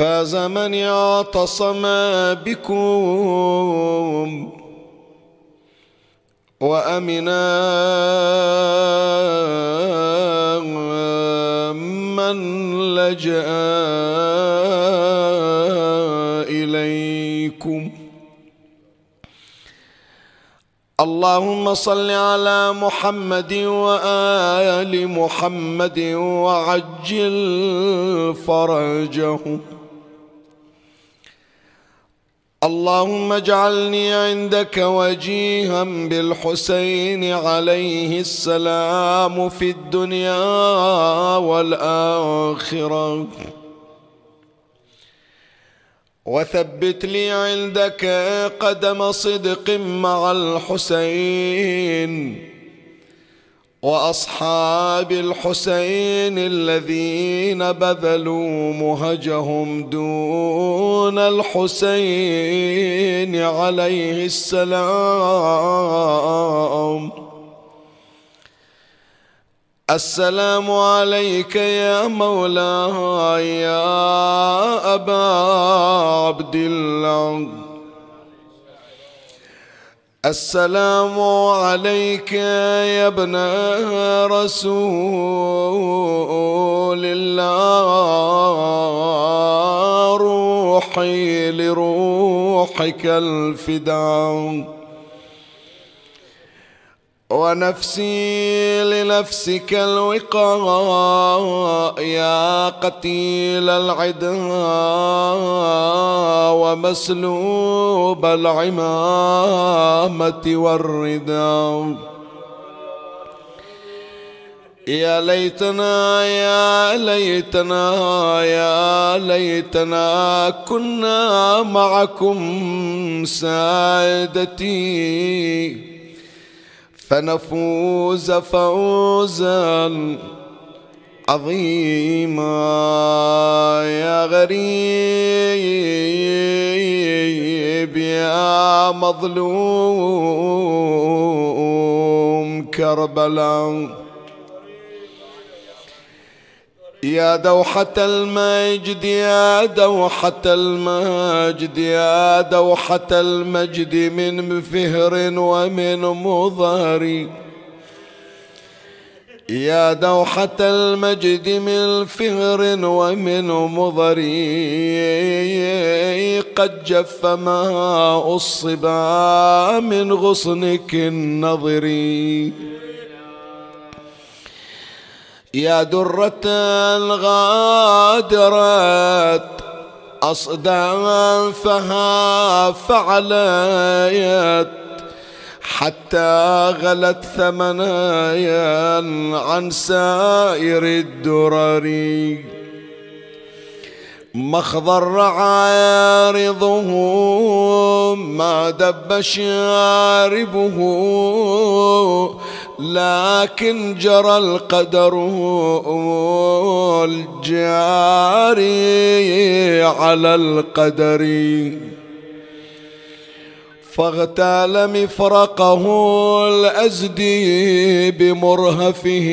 فاز من اعتصم بكم وامنا من لجأ إليكم. اللهم صل على محمد وآل محمد وعجل فرجهم. اللهم اجعلني عندك وجيها بالحسين عليه السلام في الدنيا والآخرة. وثبت لي عندك قدم صدق مع الحسين. وأصحاب الحسين الذين بذلوا مهجهم دون الحسين عليه السلام. السلام عليك يا مولاي يا أبا عبد الله. السلام عليك يا ابن رسول الله روحي لروحك الفداء. ونفسي لنفسك الوقاء يا قتيل العدا ومسلوب العمامة والرداء يا ليتنا يا ليتنا يا ليتنا كنا معكم سادتي. فنفوز فوزا عظيما. يا غريب يا مظلوم كربلاء يا دوحة المجد يا دوحة المجد يا دوحة المجد من فهر ومن مظهر يا دوحة المجد من فهر ومن مضر قد جف ماء الصبا من غصنك النظري يا درة غادرت أصدافها فعليت. حتى غلت ثمنايا عن سائر الدرر. مخضر عارضه ما دب شاربه. لكن جرى القدر الجاري على القدر. فاغتال مفرقه الأزدي بمرهفه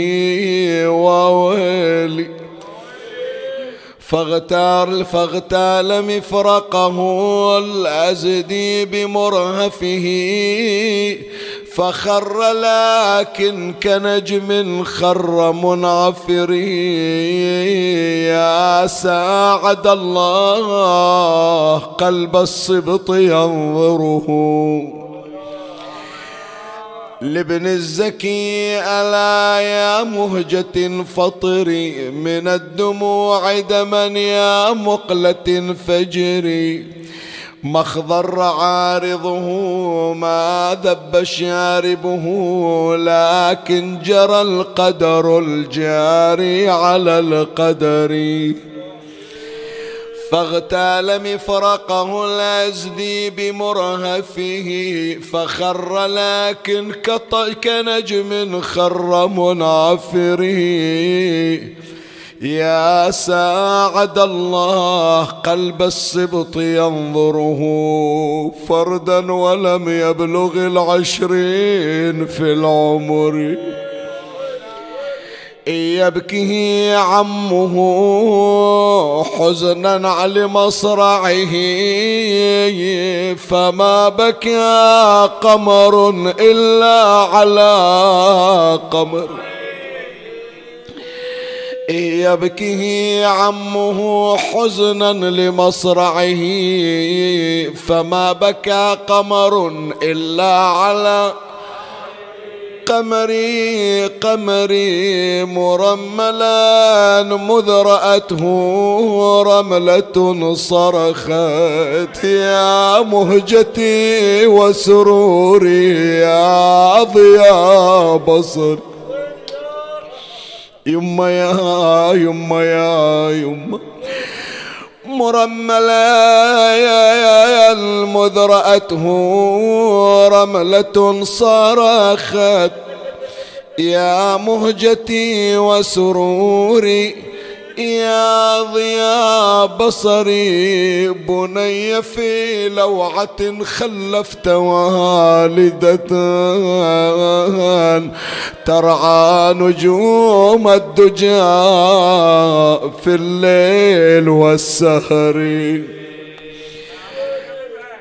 وويلي. فاغتال فاغتال مفرقه الأزدي بمرهفه فخر لكن كنجم خر منعفر. يا ساعد الله قلب الصبط ينظره. لابن الزكي ألا يا مهجة فطري من الدموع دما يا مقلة فجري مخضر عارضه ما ذب شاربه لكن جرى القدر الجاري على القدر. فاغتال مفرقه الأزدي بمرهفه فخر لكن كنجم خر منعفره يا ساعد الله قلب السبط ينظره فردا ولم يبلغ العشرين في العمر. يبكي عمه حزنا على مصرعه فما بكى قمر إلا على قمر. يبكي عمه حزنا لمصرعه فما بكى قمر إلا على قمري قمري مرملا مذ رأته رملة صرخت. يا مهجتي وسروري يا ضياء بصر يما يا يما يا يما. مرملا يا المذرأته رملة صرخت يا مهجتي وسروري يا ضياء بصري بني في لوعة خلفت والدة ترعى نجوم الدجى في الليل والسهر.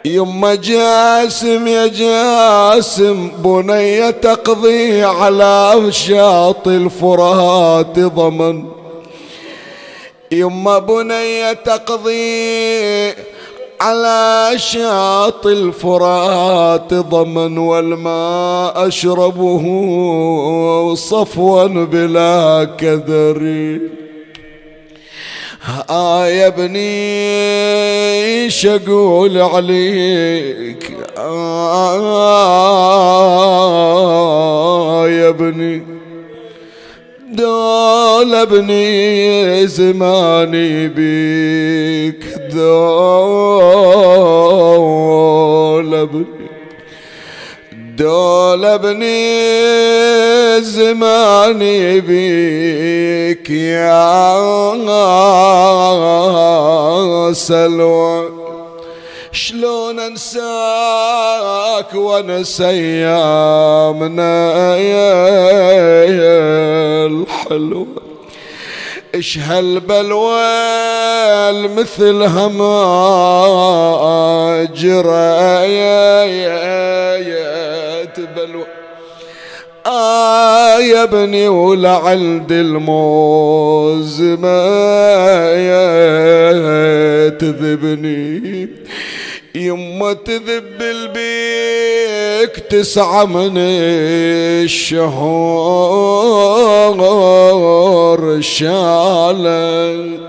يما جاسم يا جاسم بني تقضي على شاطئ الفرات ضمن. يما بني تقضي على شاطئ الفرات ضمن والماء أشربه صفوا بلا كدر. آه يا ابني شقول عليك. آه يا ابني. دول ابني زماني بيك دول ابني دول ابني زماني بيك يا سلوى. شلون انساك وانسى ايامنا يا الحلوة؟ إيش هالبلوى مثلها ما جرى يا يا يا تبلوى آه يا ابني ولعند الموز ما يا تذبني يما تذب البيك تسعة من الشهور شالت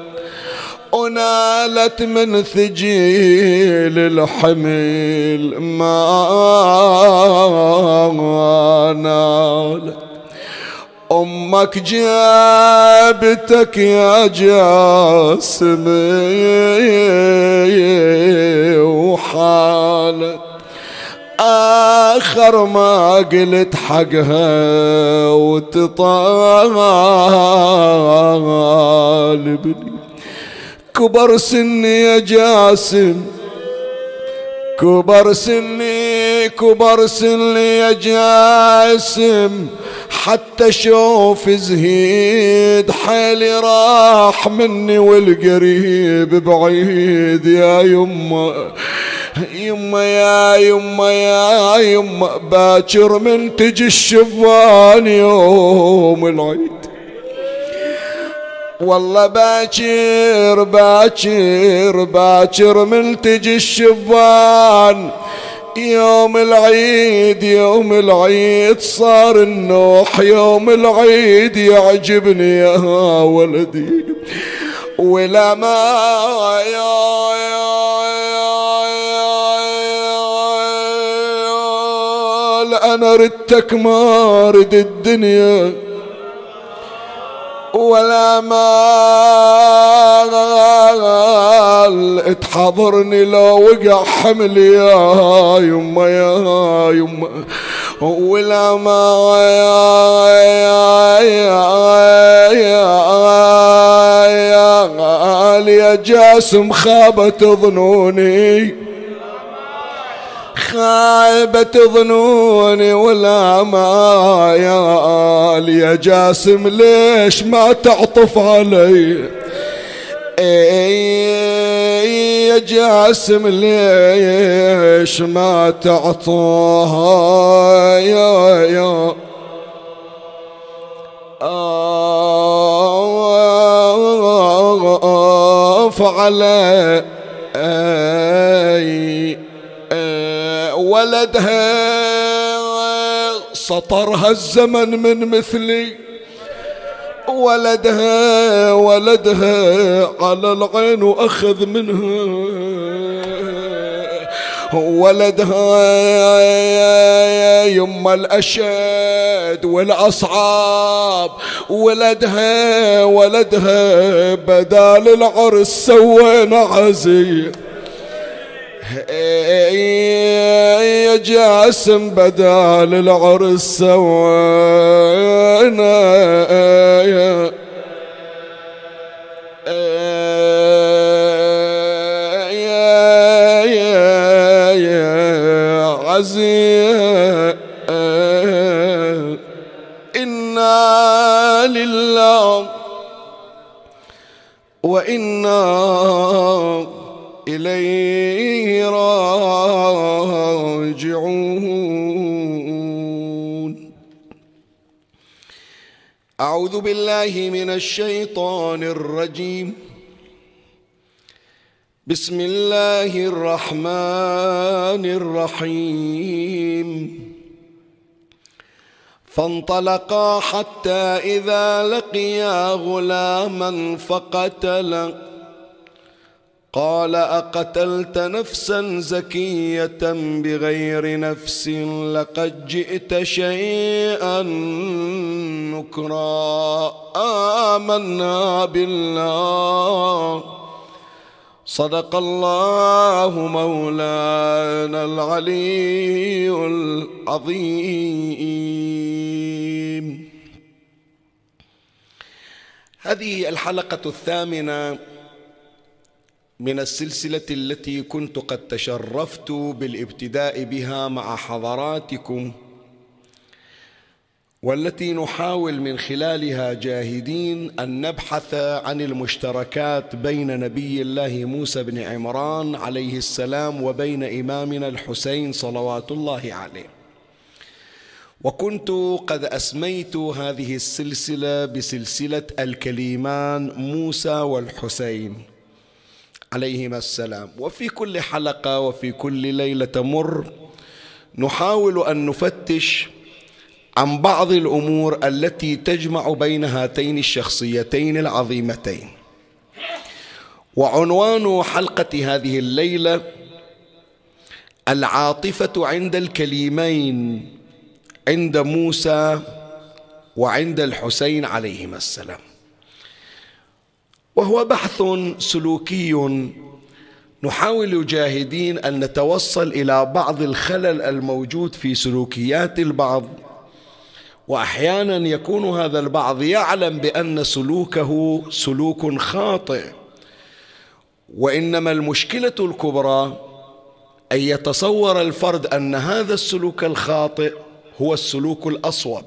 ونالت من ثجيل الحمل ما نالت. أمك جابتك يا جاسم وحالت آخر ما قلت حقها وتطالبني. كبر سني يا جاسم كبر سني كبر سني يا جاسم. حتى شوف زهيد حيلي راح مني والقريب بعيد. يا يما يما يا يما يا يما باكر من تجي الشبان يوم العيد. والله باكر باكر باكر من تجي الشبان يوم العيد يوم العيد صار النوح يوم العيد يعجبني يا ولدي ولا ما يا يا أنا ردتك ما رد الدنيا ولا مال تحضرني لو وقع حملي يا يما يا يما ولا مال يا جاسم خابت ظنوني خايبة ظنوني ولا ما يا جاسم ليش ما تعطف علي؟ يا جاسم ليش ما تعطوها؟ يا يا. فعلي ولدها سطرها الزمن من مثلي. ولدها ولدها على العين واخذ منها. ولدها يما الأشد والأصعاب. ولدها ولدها بدال العرس سوينا عزيه يا جاسم بدال العرس سوينا. يا عزيز إنا لله وإنا إليه راجعون. أعوذ بالله من الشيطان الرجيم. بسم الله الرحمن الرحيم. فانطلقا حتى إذا لقيا غلاما فقتله قال أقتلت نفسا زكية بغير نفس لقد جئت شيئا نكرا. آمنا بالله. صدق الله مولانا العلي العظيم. هذه الحلقة الثامنة من السلسلة التي كنت قد تشرفت بالابتداء بها مع حضراتكم والتي نحاول من خلالها جاهدين أن نبحث عن المشتركات بين نبي الله موسى بن عمران عليه السلام وبين إمامنا الحسين صلوات الله عليه. وكنت قد أسميت هذه السلسلة بسلسلة الكليمان موسى والحسين. عليهما السلام. وفي كل حلقة وفي كل ليلة تمر نحاول أن نفتش عن بعض الأمور التي تجمع بين هاتين الشخصيتين العظيمتين. وعنوان حلقة هذه الليلة العاطفة عند الكليمين عند موسى وعند الحسين عليهما السلام. وهو بحث سلوكي. نحاول جاهدين أن نتوصل إلى بعض الخلل الموجود في سلوكيات البعض. وأحيانا يكون هذا البعض يعلم بأن سلوكه سلوك خاطئ. وإنما المشكلة الكبرى أن يتصور الفرد أن هذا السلوك الخاطئ هو السلوك الأصوب.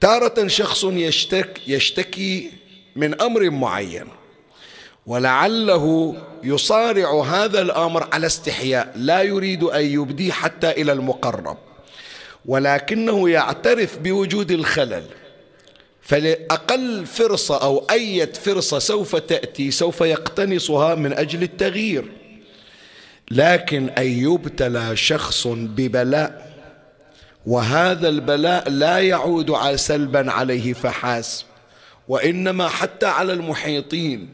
تارة شخص يشتك يشتكي من أمر معين. ولعله يصارع هذا الأمر على استحياء. لا يريد أن يبديه حتى إلى المقرب. ولكنه يعترف بوجود الخلل. فلأقل فرصة أو أية فرصة سوف تأتي سوف يقتنصها من أجل التغيير. لكن ان يبتلى شخص ببلاء وهذا البلاء لا يعود سلبا عليه فحسب وإنما حتى على المحيطين.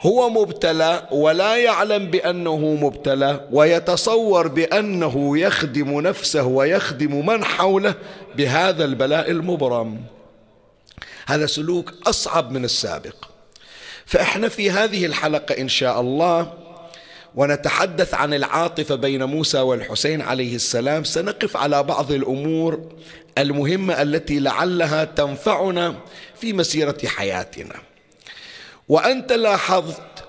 هو مبتلى ولا يعلم بأنه مبتلى ويتصور بأنه يخدم نفسه ويخدم من حوله بهذا البلاء المبرم. هذا سلوك أصعب من السابق. فإحنا في هذه الحلقة إن شاء الله ونتحدث عن العاطفة بين موسى والحسين عليه السلام. سنقف على بعض الأمور المهمة التي لعلها تنفعنا في مسيرة حياتنا. وأنت لاحظت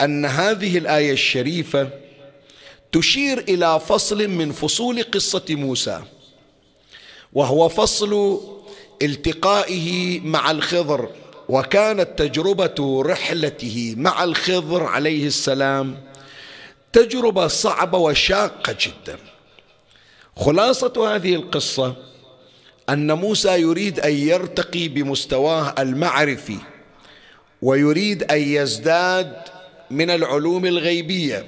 أن هذه الآية الشريفة تشير إلى فصل من فصول قصة موسى وهو فصل التقائه مع الخضر وكانت تجربة رحلته مع الخضر عليه السلام تجربة صعبة وشاقة جدا. خلاصة هذه القصة أن موسى يريد أن يرتقي بمستواه المعرفي ويريد أن يزداد من العلوم الغيبية.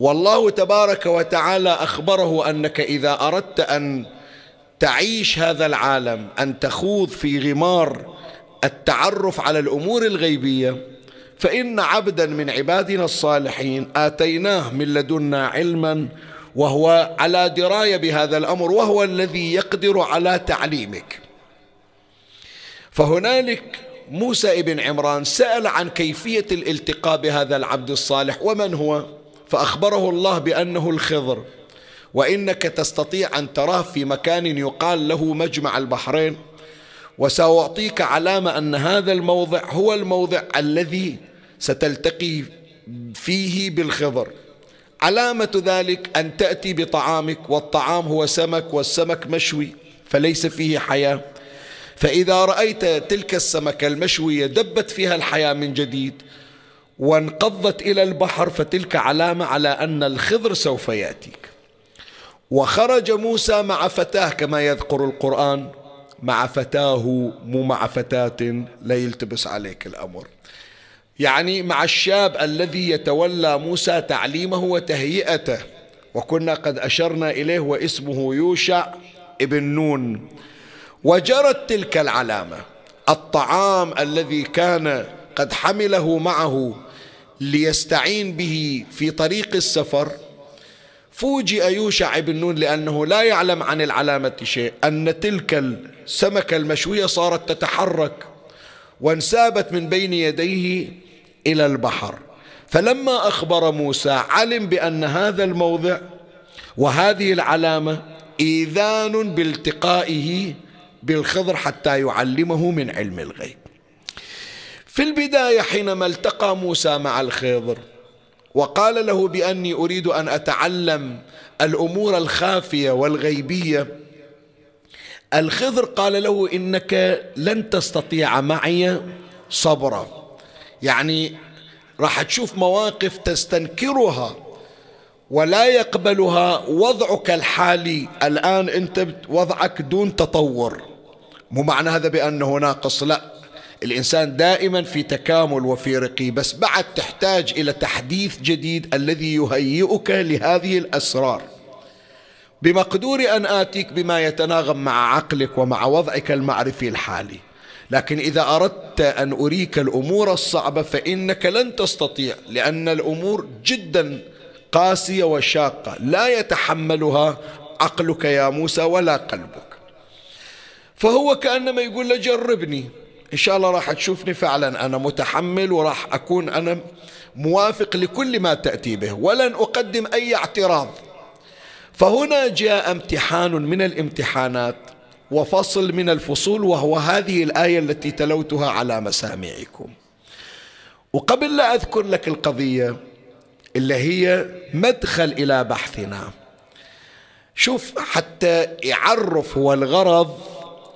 والله تبارك وتعالى أخبره أنك إذا أردت أن تعيش هذا العالم أن تخوض في غمار التعرف على الأمور الغيبية فإن عبدا من عبادنا الصالحين آتيناه من لدنا علما وهو على دراية بهذا الأمر وهو الذي يقدر على تعليمك. فهنالك موسى ابن عمران سأل عن كيفية الالتقاء بهذا العبد الصالح ومن هو؟ فأخبره الله بأنه الخضر. وإنك تستطيع أن تراه في مكان يقال له مجمع البحرين. وسأعطيك علامة أن هذا الموضع هو الموضع الذي ستلتقي فيه بالخضر. علامة ذلك أن تأتي بطعامك والطعام هو سمك والسمك مشوي فليس فيه حياة. فإذا رأيت تلك السمكة المشوية دبت فيها الحياة من جديد وانقضت إلى البحر فتلك علامة على أن الخضر سوف يأتيك. وخرج موسى مع فتاة كما يذكر القرآن مع فتاه مو مع فتاة لا يلتبس عليك الأمر. يعني مع الشاب الذي يتولى موسى تعليمه وتهيئته. وكنا قد أشرنا إليه واسمه يوشع ابن نون. وجرت تلك العلامة الطعام الذي كان قد حمله معه ليستعين به في طريق السفر. فوجئ يوشع بن نون لأنه لا يعلم عن العلامة شيء أن تلك السمكة المشوية صارت تتحرك وانسابت من بين يديه إلى البحر. فلما أخبر موسى علم بأن هذا الموضع وهذه العلامة إيذان بالتقائه بالخضر حتى يعلمه من علم الغيب. في البداية حينما التقى موسى مع الخضر وقال له بأني أريد أن أتعلم الأمور الخافية والغيبية الخضر قال له إنك لن تستطيع معي صبرا. يعني راح تشوف مواقف تستنكرها ولا يقبلها وضعك الحالي. الآن أنت وضعك دون تطور. مو معنى هذا بأنه ناقص لا. الإنسان دائما في تكامل وفي رقي بس بعد تحتاج إلى تحديث جديد الذي يهيئك لهذه الأسرار. بمقدور أن آتيك بما يتناغم مع عقلك ومع وضعك المعرفي الحالي. لكن إذا أردت أن أريك الأمور الصعبة فإنك لن تستطيع لأن الأمور جدا قاسية وشاقة لا يتحملها عقلك يا موسى ولا قلبك. فهو كأنما يقول له جربني إن شاء الله راح تشوفني فعلا أنا متحمل وراح أكون أنا موافق لكل ما تأتي به ولن أقدم أي اعتراض. فهنا جاء امتحان من الامتحانات. وفصل من الفصول وهو هذه الآية التي تلوتها على مسامعكم. وقبل لا أذكر لك القضية اللي هي مدخل إلى بحثنا شوف حتى يعرف هو الغرض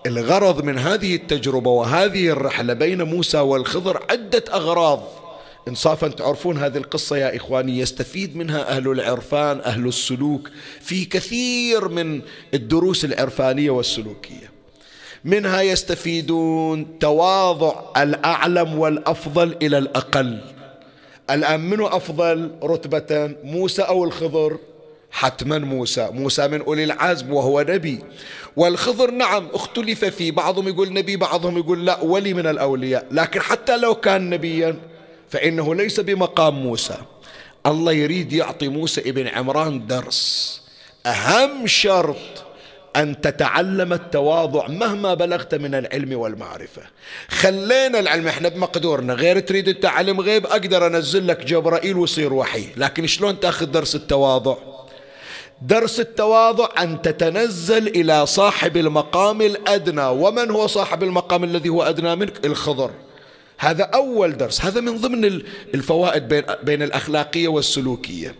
الغرض من هذه التجربة وهذه الرحلة بين موسى والخضر عدة أغراض. انصافا تعرفون هذه القصة يا إخواني يستفيد منها أهل العرفان أهل السلوك في كثير من الدروس العرفانية والسلوكية. منها يستفيدون تواضع الأعلم والأفضل إلى الأقل. الآن منو أفضل؟ رتبة موسى أو الخضر؟ حتما موسى. موسى من أولي العزم وهو نبي. والخضر نعم اختلف فيه. بعضهم يقول نبي بعضهم يقول لا ولي من الأولياء. لكن حتى لو كان نبيا فإنه ليس بمقام موسى. الله يريد يعطي موسى ابن عمران درس. أهم شرط أن تتعلم التواضع مهما بلغت من العلم والمعرفة. خلينا العلم إحنا بمقدورنا. غير تريد التعلم غيب أقدر أنزل لك جبرائيل ويصير وحي. لكن شلون تأخذ درس التواضع؟ درس التواضع أن تتنزل إلى صاحب المقام الأدنى. ومن هو صاحب المقام الذي هو أدنى منك؟ الخضر. هذا أول درس. هذا من ضمن الفوائد بين, بين الأخلاقية والسلوكية.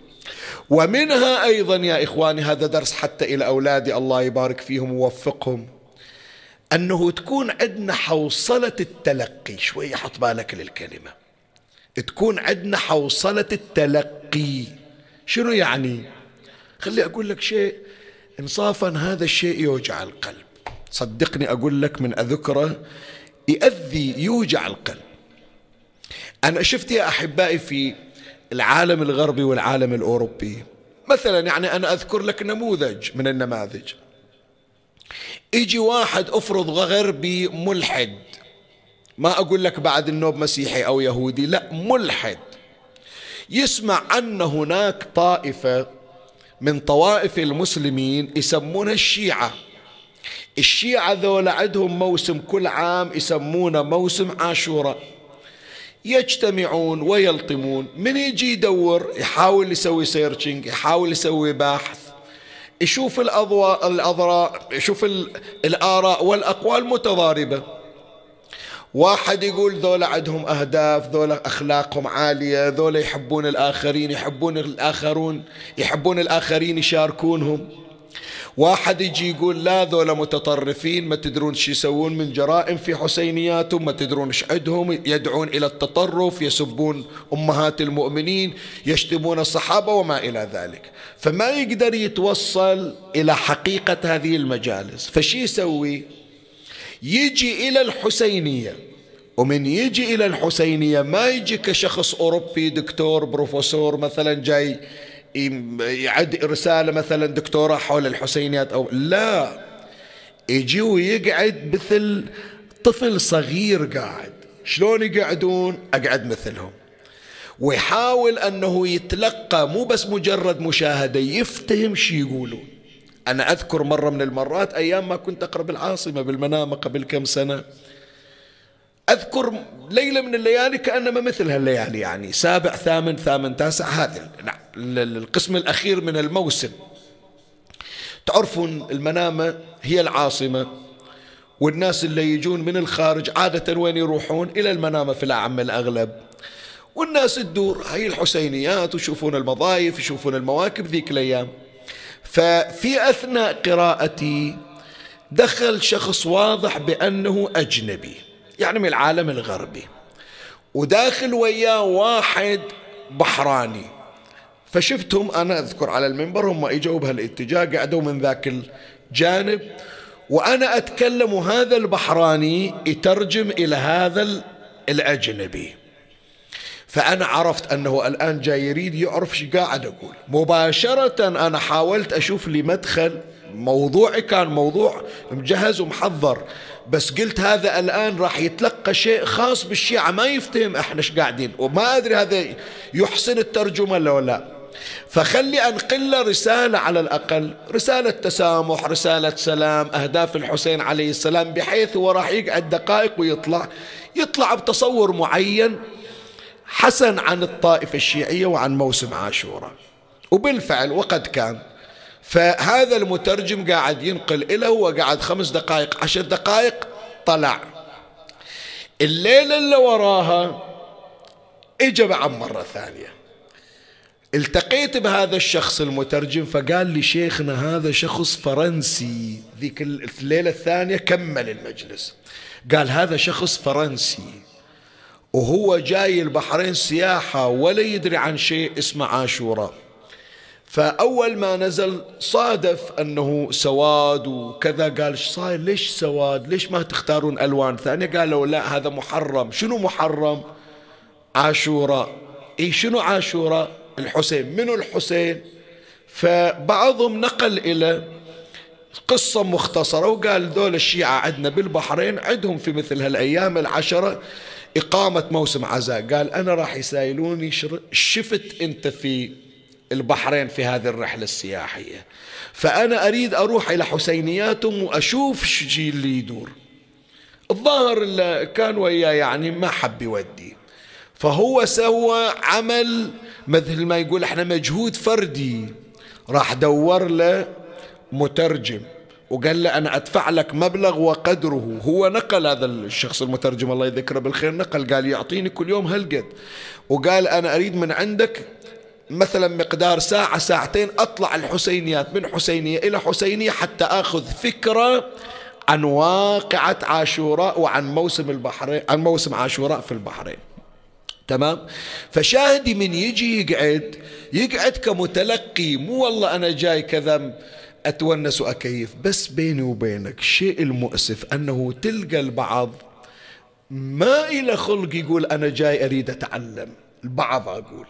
ومنها أيضا يا إخواني هذا درس حتى إلى أولادي الله يبارك فيهم ووفقهم أنه تكون عندنا حوصلة التلقي. شوية حط بالك للكلمة. تكون عندنا حوصلة التلقي. شنو يعني؟ خلي أقول لك شيء. إنصافا هذا الشيء يوجع القلب. صدقني أقول لك من أذكره يأذي يوجع القلب. أنا شفت يا أحبائي في العالم الغربي والعالم الأوروبي. مثلا يعني أنا أذكر لك نموذج من النماذج. يجي واحد أفرض غربي ملحد. ما أقول لك بعد النوب مسيحي أو يهودي لا ملحد. يسمع أن هناك طائفة من طوائف المسلمين يسمونها الشيعة. الشيعة ذولا عندهم موسم كل عام يسمونه موسم عاشوراء. يجتمعون ويلطمون. من يجي يدور يحاول يسوي سيرشنج يحاول يسوي بحث. يشوف الأضواء الأضراء يشوف الآراء والأقوال متضاربة. واحد يقول ذولا عندهم أهداف ذولا أخلاقهم عالية ذولا يحبون الآخرين يحبون الآخرون يحبون الآخرين يشاركونهم. واحد يجي يقول لا ذولا متطرفين ما تدرون شو يسوون من جرائم في حسينياتهم ما تدرون إيش عندهم يدعون إلى التطرف يسبون أمهات المؤمنين يشتمون الصحابة وما إلى ذلك. فما يقدر يتوصل إلى حقيقة هذه المجالس. فشي يسوي؟ يجي إلى الحسينية. ومن يجي إلى الحسينية ما يجي كشخص أوروبي دكتور بروفيسور مثلا جاي يعد رسالة مثلا دكتوراه حول الحسينيات أو لا. يجي ويقعد مثل طفل صغير قاعد. شلون يقعدون؟ أقعد مثلهم. ويحاول أنه يتلقى مو بس مجرد مشاهدة يفتهم شي يقولون. أنا أذكر مرة من المرات أيام ما كنت أقرأ بالعاصمة بالمنامة قبل كم سنة أذكر ليلة من الليالي كأنما مثل هالليالي يعني سابع ثامن ثامن تاسع هذا نعم القسم الأخير من الموسم. تعرفون المنامة هي العاصمة والناس اللي يجون من الخارج عادة وين يروحون؟ إلى المنامة في الأعم الأغلب. والناس تدور هاي الحسينيات ويشوفون المضايف يشوفون المواكب ذيك الأيام. ففي أثناء قراءتي دخل شخص واضح بأنه أجنبي. يعني من العالم الغربي. وداخل وياه واحد بحراني. فشفتهم أنا أذكر على المنبر هم إجوا بهالاتجاه قعدوا من ذاك الجانب. وأنا أتكلم وهذا البحراني يترجم إلى هذا الأجنبي. فأنا عرفت أنه الآن جاي يريد يعرف إيش قاعد أقول. مباشرة أنا حاولت أشوف لي مدخل موضوعي كان موضوع مجهز ومحضر بس قلت هذا الآن راح يتلقى شيء خاص بالشيعة ما يفتهم إحنا إيش قاعدين وما أدري هذا يحسن الترجمة لو لا فخلي أنقل رسالة على الأقل رسالة تسامح رسالة سلام أهداف الحسين عليه السلام بحيث هو راح يقعد دقائق ويطلع يطلع بتصور معين حسن عن الطائفة الشيعية وعن موسم عاشوراء وبالفعل وقد كان فهذا المترجم قاعد ينقل له وقعد خمس دقائق. عشر دقائق طلع. الليلة اللي وراها اجى بعد مرة ثانية. التقيت بهذا الشخص المترجم فقال لي شيخنا هذا شخص فرنسي. ذيك الليلة الثانية كمل المجلس. قال هذا شخص فرنسي. وهو جاي البحرين سياحة ولا يدري عن شيء اسمه عاشوراء. فأول ما نزل صادف أنه سواد وكذا قال إيش صاير؟ ليش سواد؟ ليش ما تختارون ألوان ثانية؟ قالوا لا هذا محرم. شنو محرم؟ عاشوراء إيه شنو عاشوراء الحسين. منو الحسين؟ فبعضهم نقل إلى قصة مختصرة وقال دول الشيعة عندنا بالبحرين عندهم في مثل هالأيام العشرة إقامة موسم عزاء. قال أنا راح يسائلوني شفت أنت في البحرين في هذه الرحلة السياحية. فأنا أريد أروح إلى حسينياتهم وأشوف شي اللي يدور. الظاهر اللي كان وياه يعني ما حب يودي. فهو سوى عمل مثل ما يقول إحنا مجهود فردي. راح دور له مترجم وقال له أنا أدفع لك مبلغ وقدره. هو نقل هذا الشخص المترجم الله يذكره بالخير نقل قال يعطيني كل يوم هالقد. وقال أنا أريد من عندك مثلا مقدار ساعة ساعتين أطلع الحسينيات من حسينية إلى حسينية حتى أخذ فكرة عن واقعة عاشوراء وعن موسم البحرين عن موسم عاشوراء في البحرين. تمام؟ فشاهدي من يجي يقعد يقعد كمتلقي مو والله أنا جاي كذا أتونس وأكيف بس بيني وبينك الشيء المؤسف أنه تلقى البعض ما إلى خلق يقول أنا جاي أريد أتعلم البعض أقول.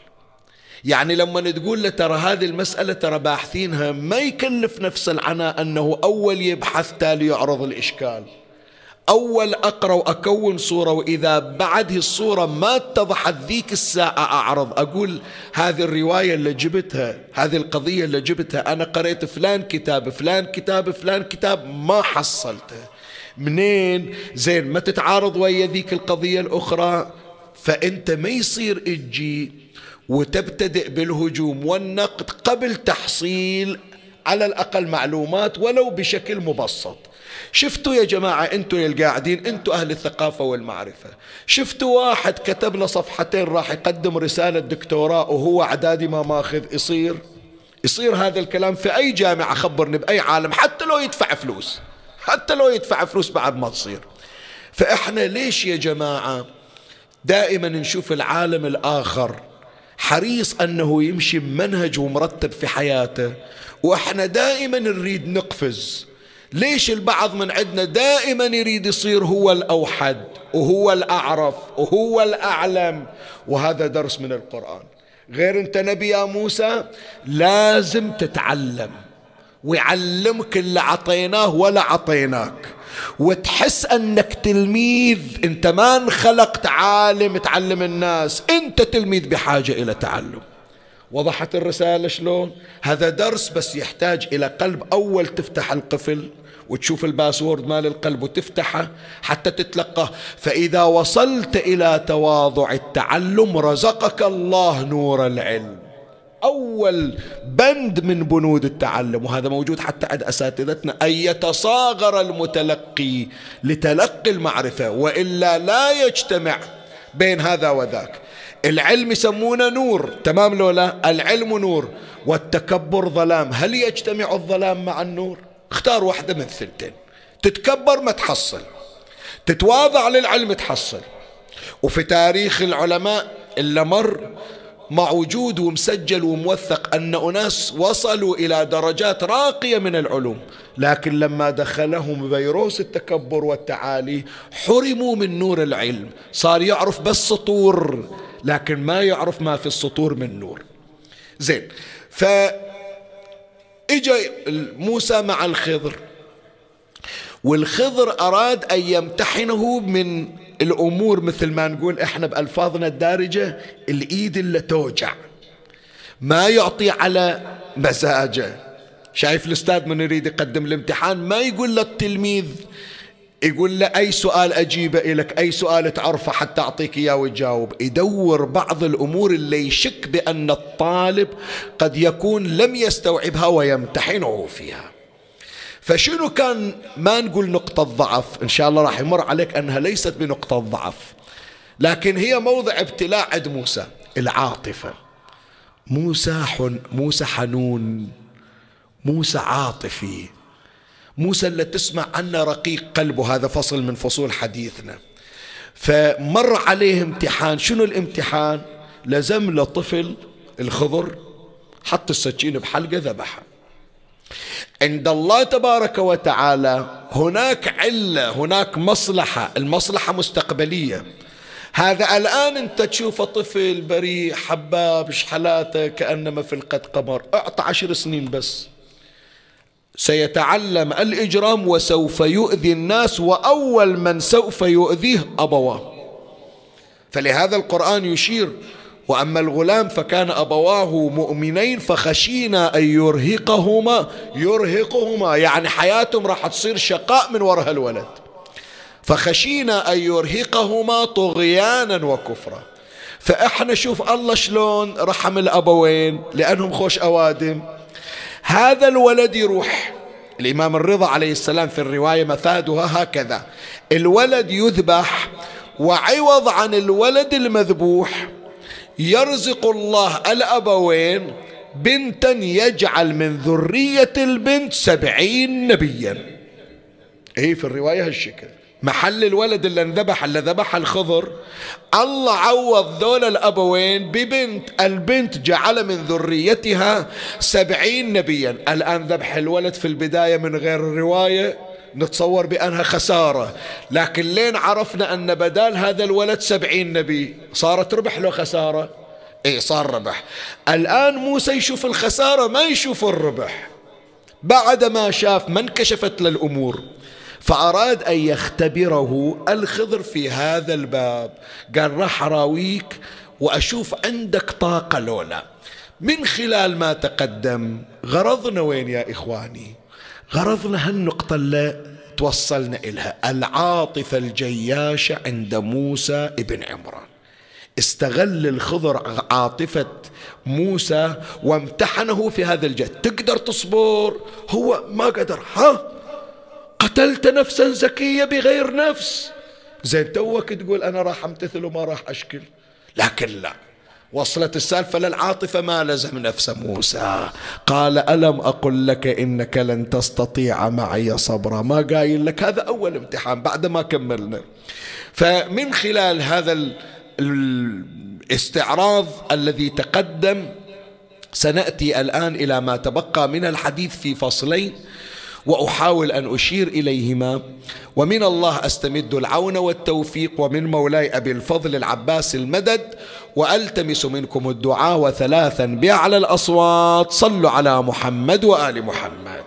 يعني لما تقول له ترى هذه المسألة ترى باحثينها ما يكلف نفس العناء أنه أول يبحث تالي يعرض الإشكال. أول أقرأ وأكون صورة وإذا بعد الصورة ما اتضحت ذيك الساعة أعرض. أقول هذه الرواية اللي جبتها هذه القضية اللي جبتها أنا قريت فلان كتاب فلان كتاب فلان كتاب ما حصلته. منين؟ زين ما تتعارض ويا ذيك القضية الأخرى؟ فأنت ما يصير تجي وتبتدئ بالهجوم والنقد قبل تحصيل على الأقل معلومات ولو بشكل مبسط. شفتوا يا جماعة أنتوا يا القاعدين أنتوا أهل الثقافة والمعرفة. شفتوا واحد كتب له صفحتين راح يقدم رسالة دكتوراه وهو أعدادي ما ماخذ؟ يصير. يصير هذا الكلام في أي جامعة خبرني بأي عالم حتى لو يدفع فلوس. حتى لو يدفع فلوس بعد ما تصير. فإحنا ليش يا جماعة دائما نشوف العالم الآخر حريص أنه يمشي بمنهج ومرتب في حياته. وإحنا دائما نريد نقفز. ليش البعض من عندنا دائما يريد يصير هو الأوحد وهو الأعرف وهو الأعلم؟ وهذا درس من القرآن. غير أنت نبي يا موسى لازم تتعلم. ويعلمك اللي عطيناه ولا عطيناك. وتحس أنك تلميذ. أنت ما انخلقت عالم تعلم الناس. أنت تلميذ بحاجة إلى تعلم. وضحت الرسالة شلون؟ هذا درس بس يحتاج إلى قلب. أول تفتح القفل وتشوف الباسورد مال القلب وتفتحه حتى تتلقاه. فإذا وصلت إلى تواضع التعلم رزقك الله نور العلم. أول بند من بنود التعلم وهذا موجود حتى عند أساتذتنا أن يتصاغر المتلقي لتلقي المعرفة وإلا لا يجتمع بين هذا وذاك. العلم يسمونه نور تمام لولا العلم نور والتكبر ظلام. هل يجتمع الظلام مع النور؟ اختار واحدة من الثنتين. تتكبر ما تحصل. تتواضع للعلم تحصل. وفي تاريخ العلماء اللي مر موجود ومسجل وموثق أن أناس وصلوا إلى درجات راقية من العلوم. لكن لما دخلهم فيروس التكبر والتعالي حرموا من نور العلم. صار يعرف بس سطور لكن ما يعرف ما في السطور من نور. زين ف اجى موسى مع الخضر. والخضر أراد أن يمتحنه من الأمور مثل ما نقول إحنا بألفاظنا الدارجة الإيد اللي توجع. ما يعطي على مزاجه. شايف الأستاذ من يريد يقدم الامتحان؟ ما يقول للتلميذ يقول له أي سؤال أجيبه لك أي سؤال تعرفه حتى أعطيك إياه وتجاوب. يدور بعض الأمور اللي يشك بأن الطالب قد يكون لم يستوعبها ويمتحنه فيها. فشنو كان ما نقول نقطة ضعف؟ إن شاء الله راح يمر عليك أنها ليست بنقطة ضعف. لكن هي موضع ابتلاء عند موسى العاطفة. موسى حن موسى حنون موسى عاطفي. موسى اللي تسمع عنه رقيق قلبه هذا فصل من فصول حديثنا. فمر عليه امتحان. شنو الامتحان؟ لزم له طفل الخضر حط السكين بحلقة ذبحه. عند الله تبارك وتعالى هناك علة هناك مصلحة المصلحة مستقبلية. هذا الآن أنت تشوفه طفل بريء حباب شحلاته كأنما في القد قمر. أعطى عشر سنين بس. سيتعلم الإجرام وسوف يؤذي الناس وأول من سوف يؤذيه أبواه. فلهذا القرآن يشير وأما الغلام فكان أبواه مؤمنين فخشينا أن يرهقهما يرهقهما. يعني حياتهم راح تصير شقاء من وراء الولد. فخشينا أن يرهقهما طغيانا وكفرا. فإحنا شوف الله شلون رحم الأبوين لأنهم خوش أوادم. هذا الولد يروح الإمام الرضا عليه السلام في الرواية مفادها هكذا. الولد يذبح وعوض عن الولد المذبوح يرزق الله الأبوين بنتا يجعل من ذرية البنت سبعين نبيا. إيه في الرواية هالشكل. محل الولد اللي انذبح اللي ذبح الخضر. الله عوض ذول الأبوين ببنت البنت جعل من ذريتها سبعين نبيا. الآن ذبح الولد في البداية من غير الرواية نتصور بأنها خسارة. لكن لين عرفنا أن بدال هذا الولد سبعين نبي صارت ربح لو خسارة؟ اي صار ربح. الآن موسى يشوف الخسارة ما يشوف الربح. بعد ما شاف ما انكشفت للأمور فأراد أن يختبره الخضر في هذا الباب. قال راح أراويك وأشوف عندك طاقة لولا. من خلال ما تقدم غرضنا وين يا إخواني؟ غرضنا هالنقطة اللي توصلنا إلها. العاطفة الجياشة عند موسى ابن عمران. استغل الخضر عاطفة موسى وامتحنه في هذا الجد تقدر تصبر. هو ما قدر. ها؟ قتلت نفسا زكية بغير نفس. زين توك تقول أنا راح أمتثل وما راح أشكل. لكن لا. وصلت السالفة للعاطفة ما لزم نفس موسى. قال ألم أقل لك إنك لن تستطيع معي صبرا؟ ما قايل لك هذا أول امتحان بعد ما كملنا. فمن خلال هذا الاستعراض الذي تقدم سنأتي الآن إلى ما تبقى من الحديث في فصلين وأحاول أن أشير إليهما. ومن الله أستمد العون والتوفيق ومن مولاي أبي الفضل العباس المدد وألتمس منكم الدعاء وثلاثا باعلى الأصوات. صلوا على محمد وآل محمد.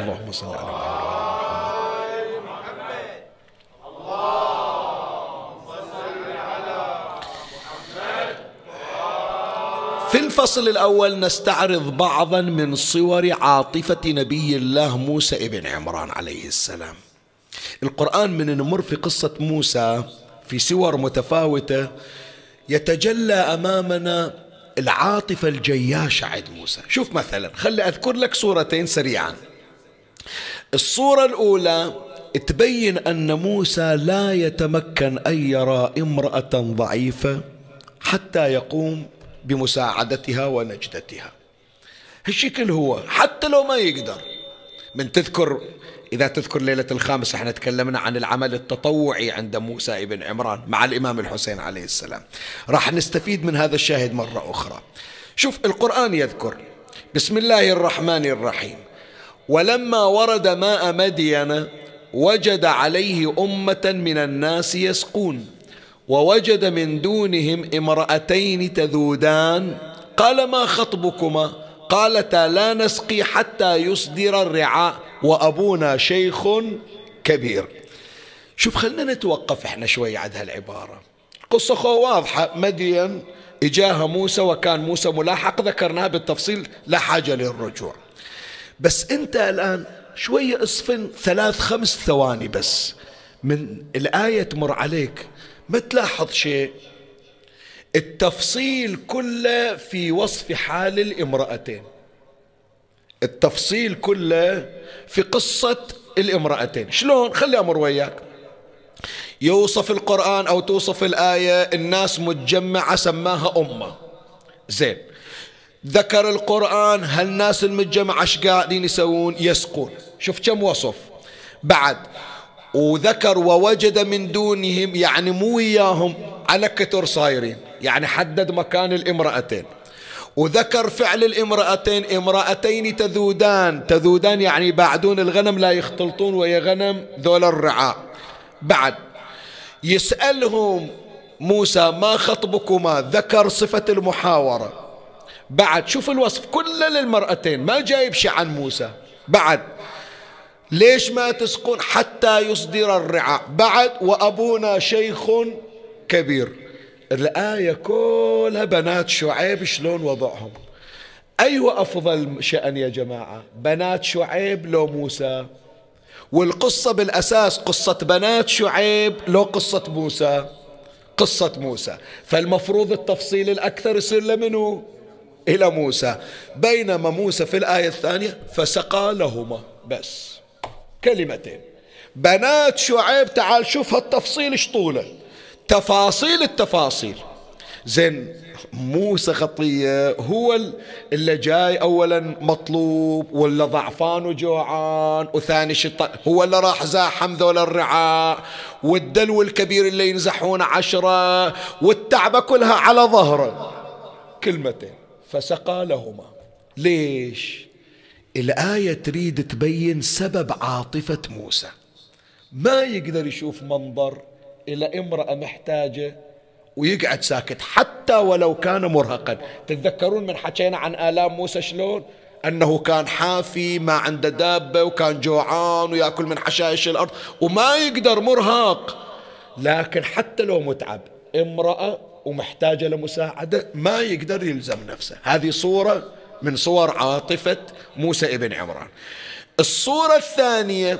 اللهم صل على في الفصل الأول نستعرض بعضا من صور عاطفة نبي الله موسى ابن عمران عليه السلام. القرآن من نمر في قصة موسى في سور متفاوتة يتجلى أمامنا العاطفة الجياشة عند موسى. شوف مثلا خلي أذكر لك صورتين سريعا. الصورة الأولى تبين أن موسى لا يتمكن أن يرى امرأة ضعيفة حتى يقوم بمساعدتها ونجدتها. هالشكل هو حتى لو ما يقدر. من تذكر إذا تذكر ليلة الخامس إحنا تكلمنا عن العمل التطوعي عند موسى ابن عمران مع الإمام الحسين عليه السلام. راح نستفيد من هذا الشاهد مرة أخرى. شوف القرآن يذكر بسم الله الرحمن الرحيم. ولما ورد ماء مدين وجد عليه أمة من الناس يسقون. ووجد من دونهم امرأتين تذودان. قال ما خطبكما؟ قالتا لا نسقي حتى يصدر الرعاء وأبونا شيخ كبير. شوف خلنا نتوقف إحنا شوي عند هالعبارة. قصة خو واضحة. مدين إجاها موسى وكان موسى ملاحق ذكرناها بالتفصيل لا حاجة للرجوع. بس أنت الآن شوية اصفن ثلاث خمس ثواني بس. من الآية تمر عليك. ما تلاحظ شيء؟ التفصيل كله في وصف حال الامرأتين. التفصيل كله في قصة الامرأتين. شلون؟ خلي أمر وياك. يوصف القرآن أو توصف الآية الناس متجمعة سماها أمة. زين. ذكر القرآن هالناس المتجمعة إيش قاعدين يسوون؟ يسقون. شوف كم وصف. بعد. وذكر ووجد من دونهم يعني مو وياهم على كتر صايرين يعني حدد مكان الامرأتين. وذكر فعل الامرأتين امرأتين تذودان. تذودان يعني يبعدون الغنم لا يختلطون ويا غنم ذول الرعاء. بعد يسألهم موسى ما خطبكما؟ ذكر صفة المحاورة. بعد شوف الوصف كله للمرأتين ما جايب شيء عن موسى. بعد ليش ما تسقون حتى يصدر الرعاء؟ بعد وأبونا شيخ كبير. الآية كلها بنات شعيب شلون وضعهم؟ أيوة أفضل شأن يا جماعة بنات شعيب لو موسى. والقصة بالأساس قصة بنات شعيب لو قصة موسى. قصة موسى. فالمفروض التفصيل الأكثر يصير لمنه إلى موسى. بينما موسى في الآية الثانية فسقى لهما. بس. كلمتين. بنات شعيب تعال شوف هالتفصيل إيش طوله. تفاصيل التفاصيل. زين موسى خطية هو اللي جاي أولا مطلوب ولا ضعفان وجوعان وثاني شيء هو اللي راح زاحم ذول الرعاء والدلو الكبير اللي ينزحون عشرة والتعبة كلها على ظهره. كلمتين. فسقى لهما. ليش؟ الآية تريد تبين سبب عاطفة موسى. ما يقدر يشوف منظر إلى امرأة محتاجة ويقعد ساكت حتى ولو كان مرهقا. تتذكرون من حكينا عن آلام موسى شلون؟ أنه كان حافي ما عنده دابة وكان جوعان ويأكل من حشائش الأرض وما يقدر مرهق. لكن حتى لو متعب امرأة ومحتاجة لمساعدة ما يقدر يلزم نفسه. هذه صورة من صور عاطفة موسى ابن عمران. الصورة الثانية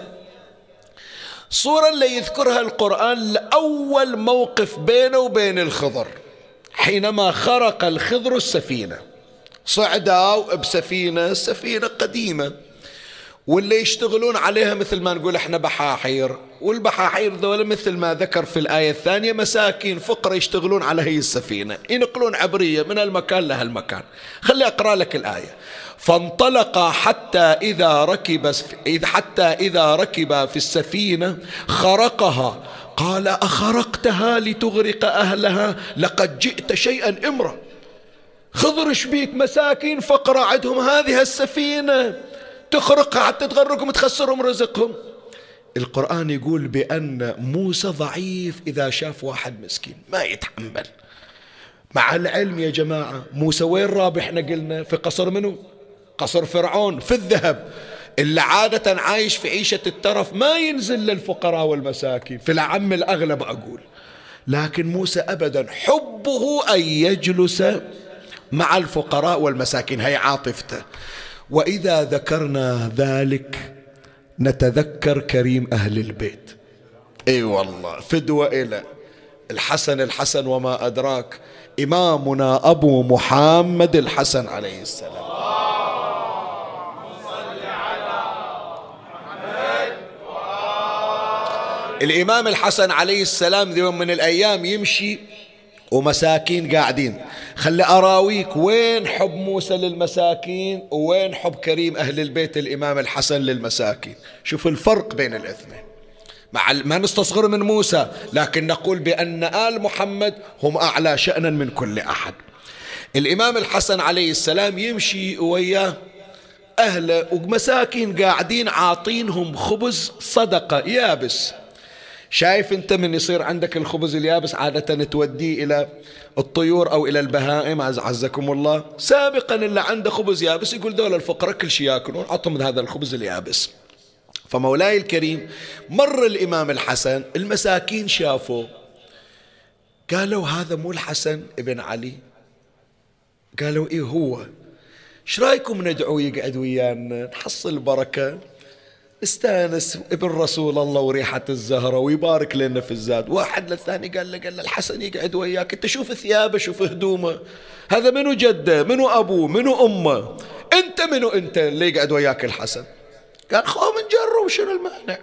صورة اللي يذكرها القرآن لأول موقف بينه وبين الخضر حينما خرق الخضر السفينة. صعدوا بسفينة سفينة قديمة. واللي يشتغلون عليها مثل ما نقول إحنا بحاحير. والبحاحير ذولا مثل ما ذكر في الآية الثانية مساكين فقراء يشتغلون على هي السفينة ينقلون عبرية من المكان لهالمكان. خلي أقرأ لك الآية. فانطلق حتى إذا ركب حتى إذا ركب في السفينة خرقها. قال أخرقتها لتغرق أهلها؟ لقد جئت شيئا إمرا خضر شبيك مساكين فقراء عندهم هذه السفينة؟ تخرقها حتى تغرقهم تخسرهم رزقهم. القرآن يقول بأن موسى ضعيف إذا شاف واحد مسكين. ما يتحمل. مع العلم يا جماعة موسى وين رابحنا قلنا في قصر منه قصر فرعون في الذهب. اللي عادة عايش في عيشة الترف ما ينزل للفقراء والمساكين. في العم الأغلب أقول. لكن موسى أبدا حبه أن يجلس مع الفقراء والمساكين. هي عاطفته. وإذا ذكرنا ذلك نتذكر كريم أهل البيت. إي والله فدوة إلى الحسن الحسن وما أدراك إمامنا أبو محمد الحسن عليه السلام. الإمام الحسن عليه السلام يوم من الأيام يمشي ومساكين قاعدين. خلي أراويك وين حب موسى للمساكين وين حب كريم أهل البيت الإمام الحسن للمساكين. شوف الفرق بين الاثنين. مع ما نستصغر من موسى لكن نقول بأن آل محمد هم أعلى شأنا من كل أحد. الإمام الحسن عليه السلام يمشي وياه أهله ومساكين قاعدين عاطينهم خبز صدقة يابس. شايف انت من يصير عندك الخبز اليابس عادة توديه إلى الطيور أو إلى البهائم عزكم الله. سابقا اللي عنده خبز يابس يقول دول الفقراء كل شيء ياكلون عطهم هذا الخبز اليابس. فمولاي الكريم مر الإمام الحسن المساكين شافوا قالوا هذا مو الحسن ابن علي. قالوا إيه هو؟ إيش رأيكم ندعوه يقعد ويانا؟ نحصل بركة. استأنس ابن رسول الله وريحة الزهرة ويبارك لنا في الزاد. واحد للثاني قال له قال له الحسن يقعد وياك انت شوف ثيابه شوف هدومه. هذا منو جده؟ منو أبوه؟ منو أمه؟ انت منو انت اللي يقعد وياك الحسن؟ قال خو من جره وشنو المانع؟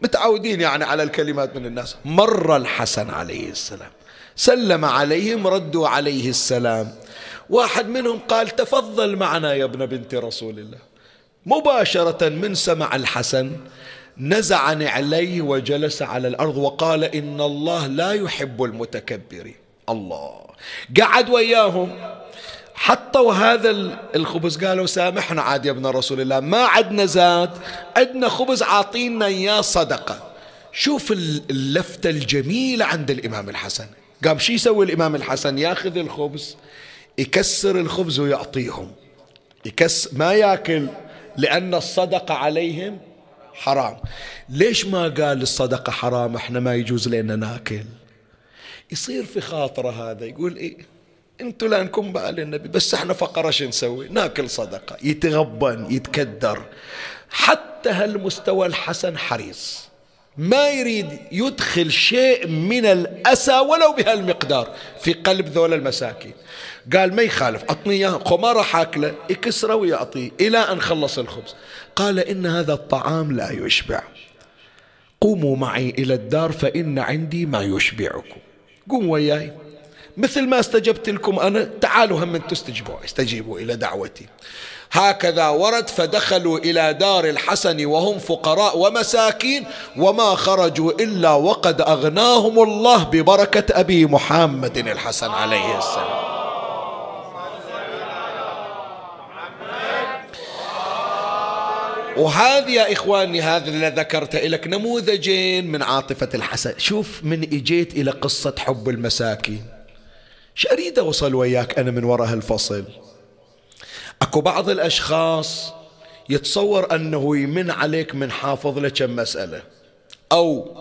متعودين يعني على الكلمات من الناس. مر الحسن عليه السلام. سلم عليهم ردوا عليه السلام. واحد منهم قال تفضل معنا يا ابن بنت رسول الله. مباشرة من سمع الحسن نزع نعليه وجلس على الأرض وقال إن الله لا يحب المتكبرين الله. قعد وياهم. حطوا هذا الخبز قالوا سامحنا عاد يا ابن رسول الله ما عدنا زاد عندنا خبز عاطينا إياه صدقة. شوف اللفتة الجميلة عند الإمام الحسن. قام شي يسوي الإمام الحسن؟ ياخذ الخبز يكسر الخبز ويعطيهم. يكسر ما ياكل. لأن الصدقة عليهم حرام. ليش ما قال الصدقة حرام؟ إحنا ما يجوز لنا ناكل. يصير في خاطرة هذا. يقول إيه؟ أنتوا لانكم بقى النبي بس إحنا فقرة شو نسوي؟ ناكل صدقة. يتغبن يتكدر. حتى هالمستوى الحسن حريص. ما يريد يدخل شيء من الأسى ولو بهالمقدار في قلب ذول المساكين. قال ما يخالف أعطني إياه ما راح أكله يكسره ويعطيه إلى أن خلص الخبز. قال إن هذا الطعام لا يشبع. قوموا معي إلى الدار فإن عندي ما يشبعكم. قوموا وياي. مثل ما استجبت لكم أنا تعالوا هم تستجيبوا استجيبوا إلى دعوتي. هكذا ورد فدخلوا إلى دار الحسن وهم فقراء ومساكين وما خرجوا إلا وقد أغناهم الله ببركة أبي محمد الحسن عليه السلام. وهذه يا إخواني هذا اللي ذكرته لك نموذجين من عاطفة الحسن. شوف من إجيت إلى قصة حب المساكين. إيش أريد أوصل وياك أنا من وراء هالفصل. أكو بعض الأشخاص يتصور أنه يمن عليك من حافظ له كم مسألة. أو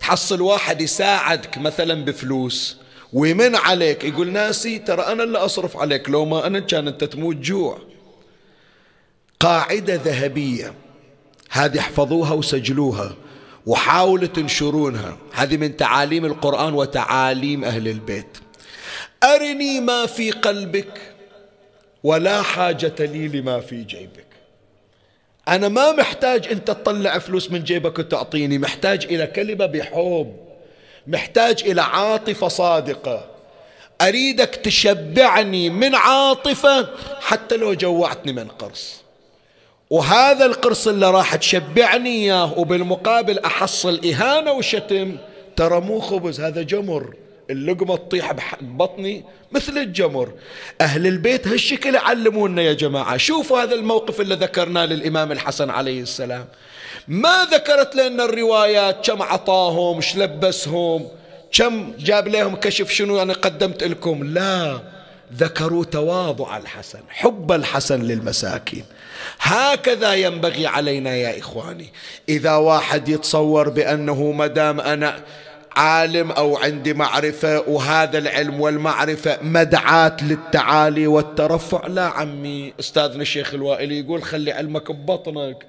تحصل واحد يساعدك مثلا بفلوس ويمن عليك يقول ناسي ترى أنا اللي أصرف عليك لو ما أنا كان أنت تموت جوع. قاعدة ذهبية هذه احفظوها وسجلوها وحاولوا تنشرونها. هذه من تعاليم القرآن وتعاليم أهل البيت. أرني ما في قلبك ولا حاجة لي لما في جيبك. أنا ما محتاج أنت تطلع فلوس من جيبك وتعطيني محتاج إلى كلمة بحب محتاج إلى عاطفة صادقة. أريدك تشبعني من عاطفة حتى لو جوعتني من قرص. وهذا القرص اللي راح تشبعني إياه وبالمقابل أحصل إهانة وشتم. ترى مو خبز هذا جمر. اللقمة تطيح ببطني مثل الجمر. أهل البيت هالشكل علمونا يا جماعة. شوفوا هذا الموقف اللي ذكرناه للإمام الحسن عليه السلام. ما ذكرت لنا الروايات كم عطاهم شلبسهم كم جاب لهم كشف شنو أنا قدمت لكم. لا ذكروا تواضع الحسن حب الحسن للمساكين. هكذا ينبغي علينا يا إخواني. إذا واحد يتصور بأنه مدام أنا عالم أو عندي معرفة وهذا العلم والمعرفة مدعاة للتعالي والترفع. لا عمي أستاذنا الشيخ الوائلي يقول خلي علمك ببطنك.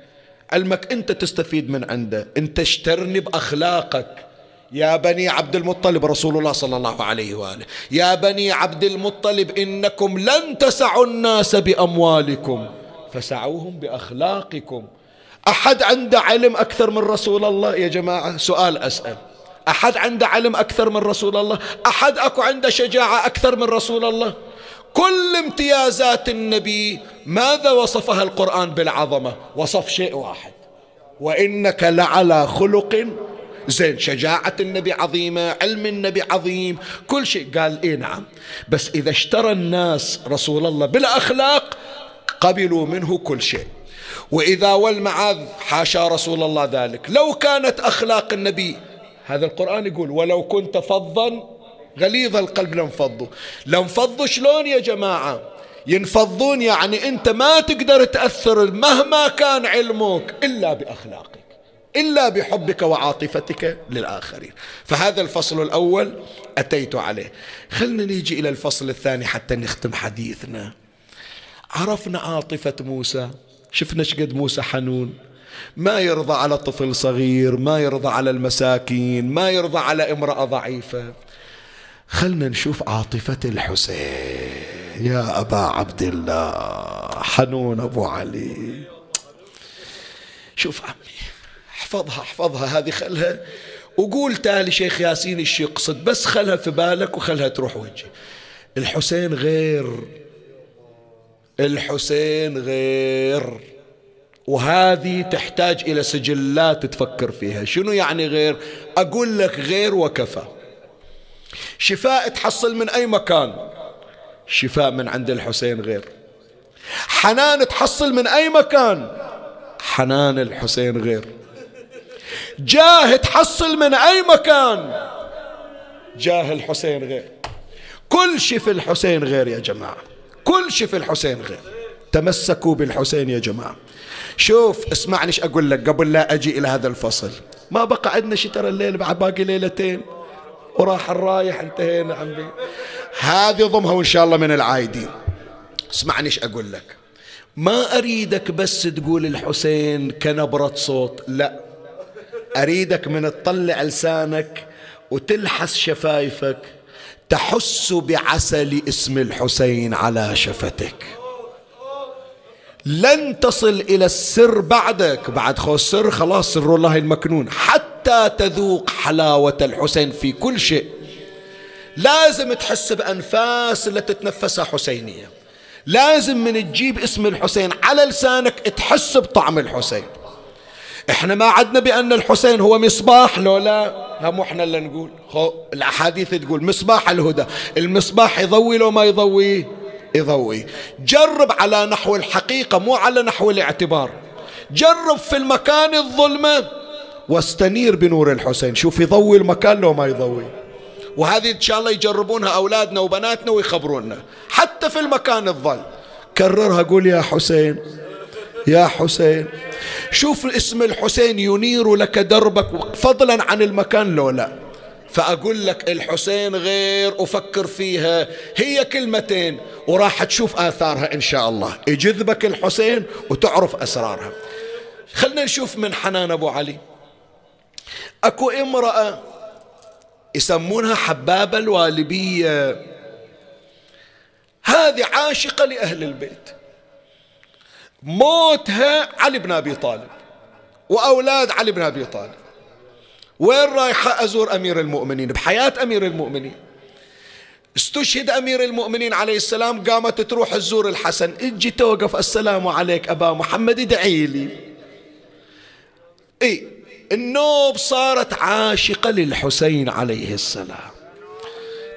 علمك أنت تستفيد من عنده أنت اشترني بأخلاقك. يا بني عبد المطلب رسول الله صلى الله عليه وآله يا بني عبد المطلب إنكم لن تسعوا الناس بأموالكم فسعوهم بأخلاقكم. أحد عنده علم أكثر من رسول الله؟ يا جماعة سؤال أسأل. أحد عنده علم أكثر من رسول الله؟ أحد أكو عنده شجاعة أكثر من رسول الله؟ كل امتيازات النبي ماذا وصفها القرآن بالعظمة؟ وصف شيء واحد. وإنك لعلى خلق. زين شجاعة النبي عظيمة علم النبي عظيم كل شيء. قال إيه نعم. بس إذا اشترى الناس رسول الله بالأخلاق قبلوا منه كل شيء. وإذا والمعاذ حاشا رسول الله ذلك. لو كانت أخلاق النبي هذا القرآن يقول ولو كنت فظا غليظ القلب لانفضوا لانفضوا شلون يا جماعة؟ ينفضون يعني أنت ما تقدر تأثر مهما كان علمك إلا بأخلاقك إلا بحبك وعاطفتك للآخرين. فهذا الفصل الأول أتيت عليه. خلنا نيجي إلى الفصل الثاني حتى نختم حديثنا. عرفنا عاطفة موسى. شفنا شقد موسى حنون؟ ما يرضى على طفل صغير ما يرضى على المساكين ما يرضى على امرأة ضعيفة. خلنا نشوف عاطفة الحسين. يا أبا عبد الله حنون أبو علي. شوف عمي احفظها احفظها. هذه خلها وقول تالي شيخ ياسين إيش يقصد بس خلها في بالك وخلها تروح وجهي. الحسين غير. الحسين غير. وهذه تحتاج إلى سجلات تفكر فيها. شنو يعني غير؟ أقول لك غير وكفى. شفاء تحصل من أي مكان. شفاء من عند الحسين غير. حنان تحصل من أي مكان. حنان الحسين غير. جاه تحصل من أي مكان. جاه الحسين غير. كل شيء في الحسين غير يا جماعة. كل شيء في الحسين غير. تمسكوا بالحسين يا جماعة. شوف اسمعني إيش أقول لك قبل لا أجي إلى هذا الفصل. ما بقى عندنا شي ترى الليل بعد باقي ليلتين. وراح الرايح انتهينا عمي هذه ضمها وإن شاء الله من العايدين. اسمعني إيش أقول لك. ما أريدك بس تقول الحسين كنبرة صوت لا. أريدك من تطلع لسانك وتلحس شفايفك تحس بعسل اسم الحسين على شفتك. لن تصل إلى السر بعدك. بعد خو السر خلاص سر الله المكنون. حتى تذوق حلاوة الحسين في كل شيء. لازم تحس بأنفاس اللي تتنفسها حسينية. لازم من تجيب اسم الحسين على لسانك تحس بطعم الحسين. إحنا ما عدنا بأن الحسين هو مصباح لو لا هم إحنا اللي نقول. الأحاديث تقول مصباح الهدى. المصباح يضوي لو ما يضوي يضوي جرب على نحو الحقيقة مو على نحو الاعتبار. جرب في المكان الظلمة واستنير بنور الحسين. شوف يضوي المكان لو ما يضوي. وهذه إن شاء الله يجربونها أولادنا وبناتنا ويخبرونا حتى في المكان الظل. كررها قول يا حسين. يا حسين. شوف اسم الحسين ينير لك دربك فضلا عن المكان لو لا. فأقول لك الحسين غير أفكر فيها. هي كلمتين وراح تشوف آثارها إن شاء الله. يجذبك الحسين وتعرف أسرارها. خلنا نشوف من حنان أبو علي. أكو امرأة يسمونها حبابة الوالبية. هذه عاشقة لأهل البيت. موتها علي بن أبي طالب وأولاد علي بن أبي طالب. وين رايحة أزور أمير المؤمنين؟ بحياة أمير المؤمنين. استشهد أمير المؤمنين عليه السلام قامت تروح تزور الحسن. أجي توقف السلام عليك أبا محمد ادعي لي. اي النوب صارت عاشقة للحسين عليه السلام.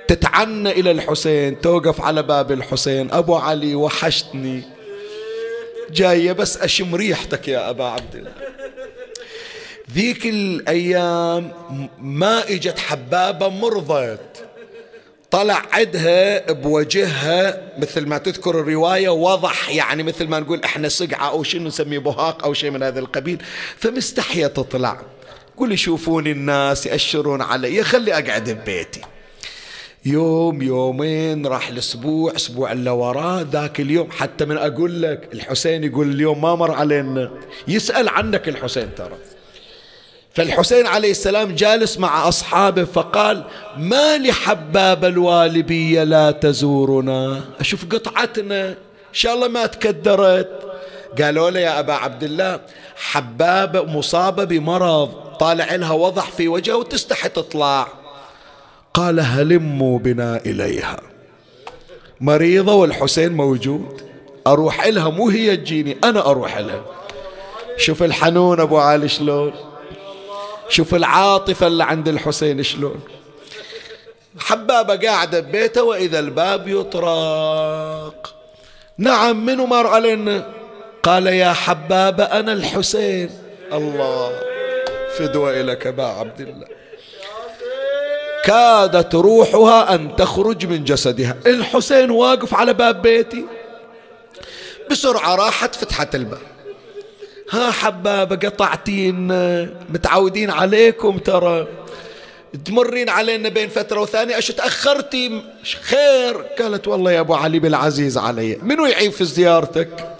تتعنى إلى الحسين توقف على باب الحسين. أبو علي وحشتني. جاية بس أشم ريحتك يا أبا عبد الله. ذيك الأيام ما إجت حبابة مرضت. طلع عدها بوجهها مثل ما تذكر الرواية وضح يعني مثل ما نقول إحنا صقعة أو شنو نسميه بهاق أو شيء من هذا القبيل. فمستحية تطلع. قول يشوفوني الناس يأشرون علي. خلي أقعد ببيتي. يوم يومين راح الأسبوع أسبوع اللي وراه ذاك اليوم حتى من أقول لك الحسين يقول اليوم ما مر علينا. يسأل عنك الحسين ترى. فالحسين عليه السلام جالس مع أصحابه فقال ما لحباب الوالبية لا تزورنا. أشوف قطعتنا إن شاء الله ما تكدرت. قالوا له يا أبا عبد الله حبابة مصابة بمرض طالع لها وضح في وجهها وتستحي تطلع. قال هلموا بنا إليها. مريضة والحسين موجود. أروح لها مو هي تجيني أنا أروح لها شوف الحنون أبو علي شلون؟ شوف العاطفة اللي عند الحسين شلون. حبابة قاعدة ببيته وإذا الباب يطرق. نعم منو مر علينا؟ قال يا حبابة أنا الحسين. الله فدوى إليك أبا عبد الله. كادت روحها أن تخرج من جسدها. الحسين واقف على باب بيتي. بسرعة راحت فتحت الباب. ها حبابة قطعتين متعودين عليكم ترى. تمرين علينا بين فترة وثانية. أش تأخرتي؟ خير؟ قالت والله يا أبو علي بالعزيز علي. منو يعيب في زيارتك؟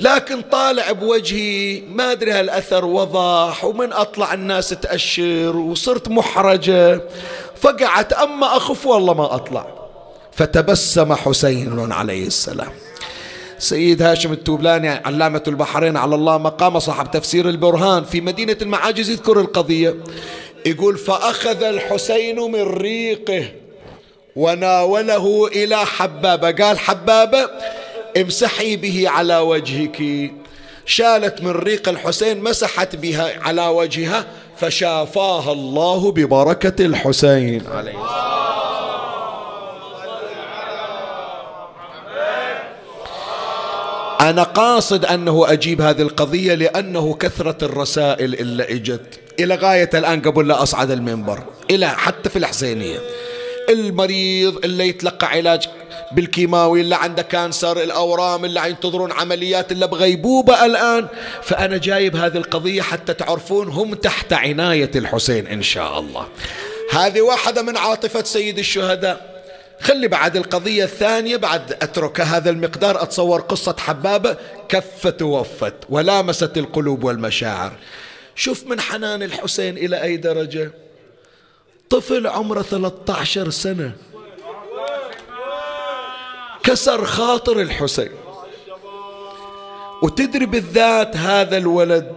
لكن طالع بوجهي ما أدري هالأثر وضح ومن أطلع الناس تأشر وصرت محرجة. فقعت أما أخف والله ما أطلع. فتبسم حسين عليه السلام. سيد هاشم التوبلاني علامة البحرين على الله مقام صاحب تفسير البرهان في مدينة المعاجز يذكر القضية. يقول فأخذ الحسين من ريقه وناوله إلى حبابة. قال حبابة امسحي به على وجهك. شالت من ريق الحسين مسحت بها على وجهها فشافاها الله ببركة الحسين. عليه السلام أنا قاصد أنه أجيب هذه القضية لأنه كثرة الرسائل اللي إجت. إلى غاية الآن قبل لا أصعد المنبر. إلى حتى في الحسينية. المريض اللي يتلقى علاج بالكيماوي اللي عنده كانسر الأورام اللي ينتظرون عمليات اللي بغيبوبة الآن. فأنا جايب هذه القضية حتى تعرفون هم تحت عناية الحسين إن شاء الله. هذه واحدة من عاطفة سيد الشهداء. خلي بعد القضية الثانية بعد أترك هذا المقدار أتصور قصة حبابة كفت ووفت ولامست القلوب والمشاعر. شوف من حنان الحسين إلى أي درجة. طفل عمره 13 سنة. كسر خاطر الحسين. وتدري بالذات هذا الولد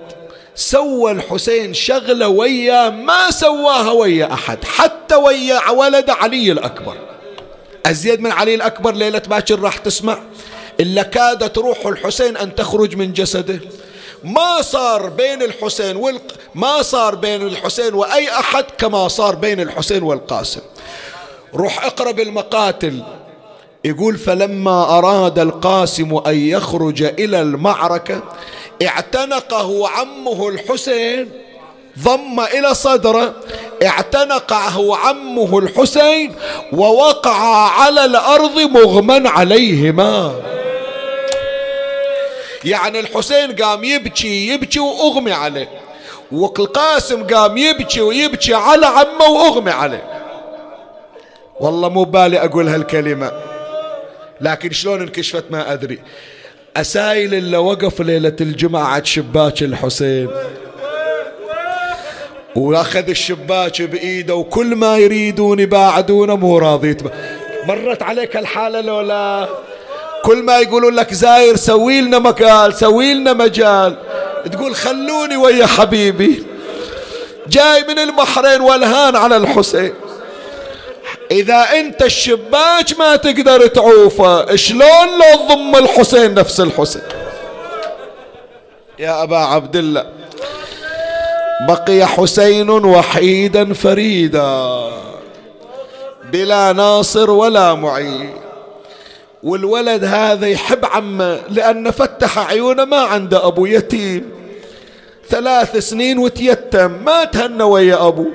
سوى الحسين شغلة وياه ما سواها ويا أحد حتى ويا ولد علي الأكبر. أزيد من علي الأكبر ليلة باكر راح تسمع. إلا كادت روح الحسين أن تخرج من جسده. ما صار بين الحسين والق... ما صار بين الحسين وأي أحد كما صار بين الحسين والقاسم. روح اقرب المقاتل يقول فلما أراد القاسم أن يخرج إلى المعركة اعتنقه عمه الحسين ضم إلى صدره اعتنقه عمه الحسين ووقع على الأرض مغمى عليهما. يعني الحسين قام يبكي يبكي وأغمي عليه. والقاسم قام يبكي ويبكي على عمه وأغمي عليه. والله مو بالي أقول هالكلمة لكن شلون انكشفت ما أدري. أسايل اللي وقف ليلة الجمعة عند شباك الحسين. وأخذ الشباك بإيده وكل ما يريدون يباعدونه مو راضي مرت عليك الحالة لو لا؟ كل ما يقولون لك زاير سوي لنا مكان سوي لنا مجال. تقول خلوني ويا حبيبي. جاي من البحرين والهان على الحسين. إذا أنت الشباك ما تقدر تعوفه شلون لو تضم الحسين نفس الحسين؟ يا أبا عبد الله بقي حسين وحيدا فريدا. بلا ناصر ولا معين. والولد هذا يحب عمه لأن فتح عيونه ما عنده أبو يتيم. ثلاث سنين وتيتم ما تهنى ويا أبوه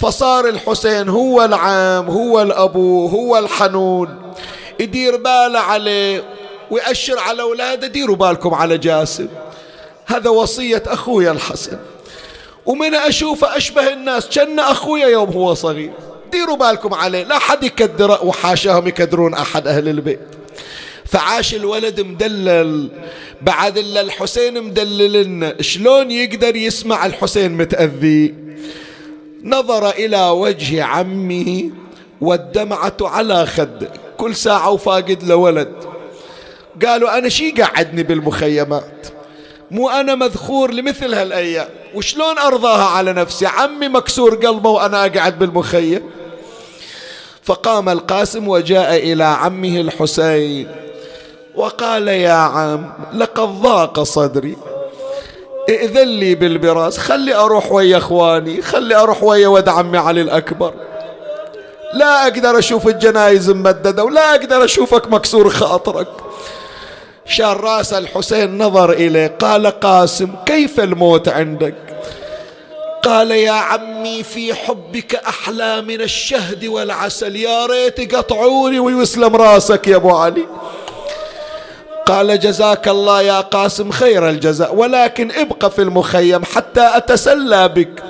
فصار الحسين هو العام هو الأبو هو الحنون. يدير باله عليه ويأشر على أولاده ديروا بالكم على جاسم. هذا وصية أخويا الحسن. ومن أشوفه أشبه الناس كأن أخويا يوم هو صغير. ديروا بالكم عليه لا حد يكدره وحاشاهم يكدرون أحد أهل البيت. فعاش الولد مدلل. بعد إلا الحسين مدلل لنا شلون يقدر يسمع الحسين متأذي؟ نظر إلى وجه عمه والدمعة على خده كل ساعة وفاقد له ولد. قالوا أنا شي قعدني بالمخيمات؟ مو أنا مذخور لمثل هالأيام. وشلون أرضاها على نفسي؟ عمي مكسور قلبه وأنا أقعد بالمخيم. فقام القاسم وجاء إلى عمه الحسين وقال يا عم لقد ضاق صدري. ائذن لي بالبراس خلي أروح ويا إخواني خلي أروح ويا ود عمي علي الأكبر. لا أقدر أشوف الجنايز ممددة ولا أقدر أشوفك مكسور خاطرك. شال راس الحسين نظر إليه قال قاسم كيف الموت عندك؟ قال يا عمي في حبك أحلى من الشهد والعسل يا ريت قطعوني ويسلم راسك يا أبو علي. قال جزاك الله يا قاسم خير الجزاء ولكن ابقى في المخيم حتى أتسلى بك.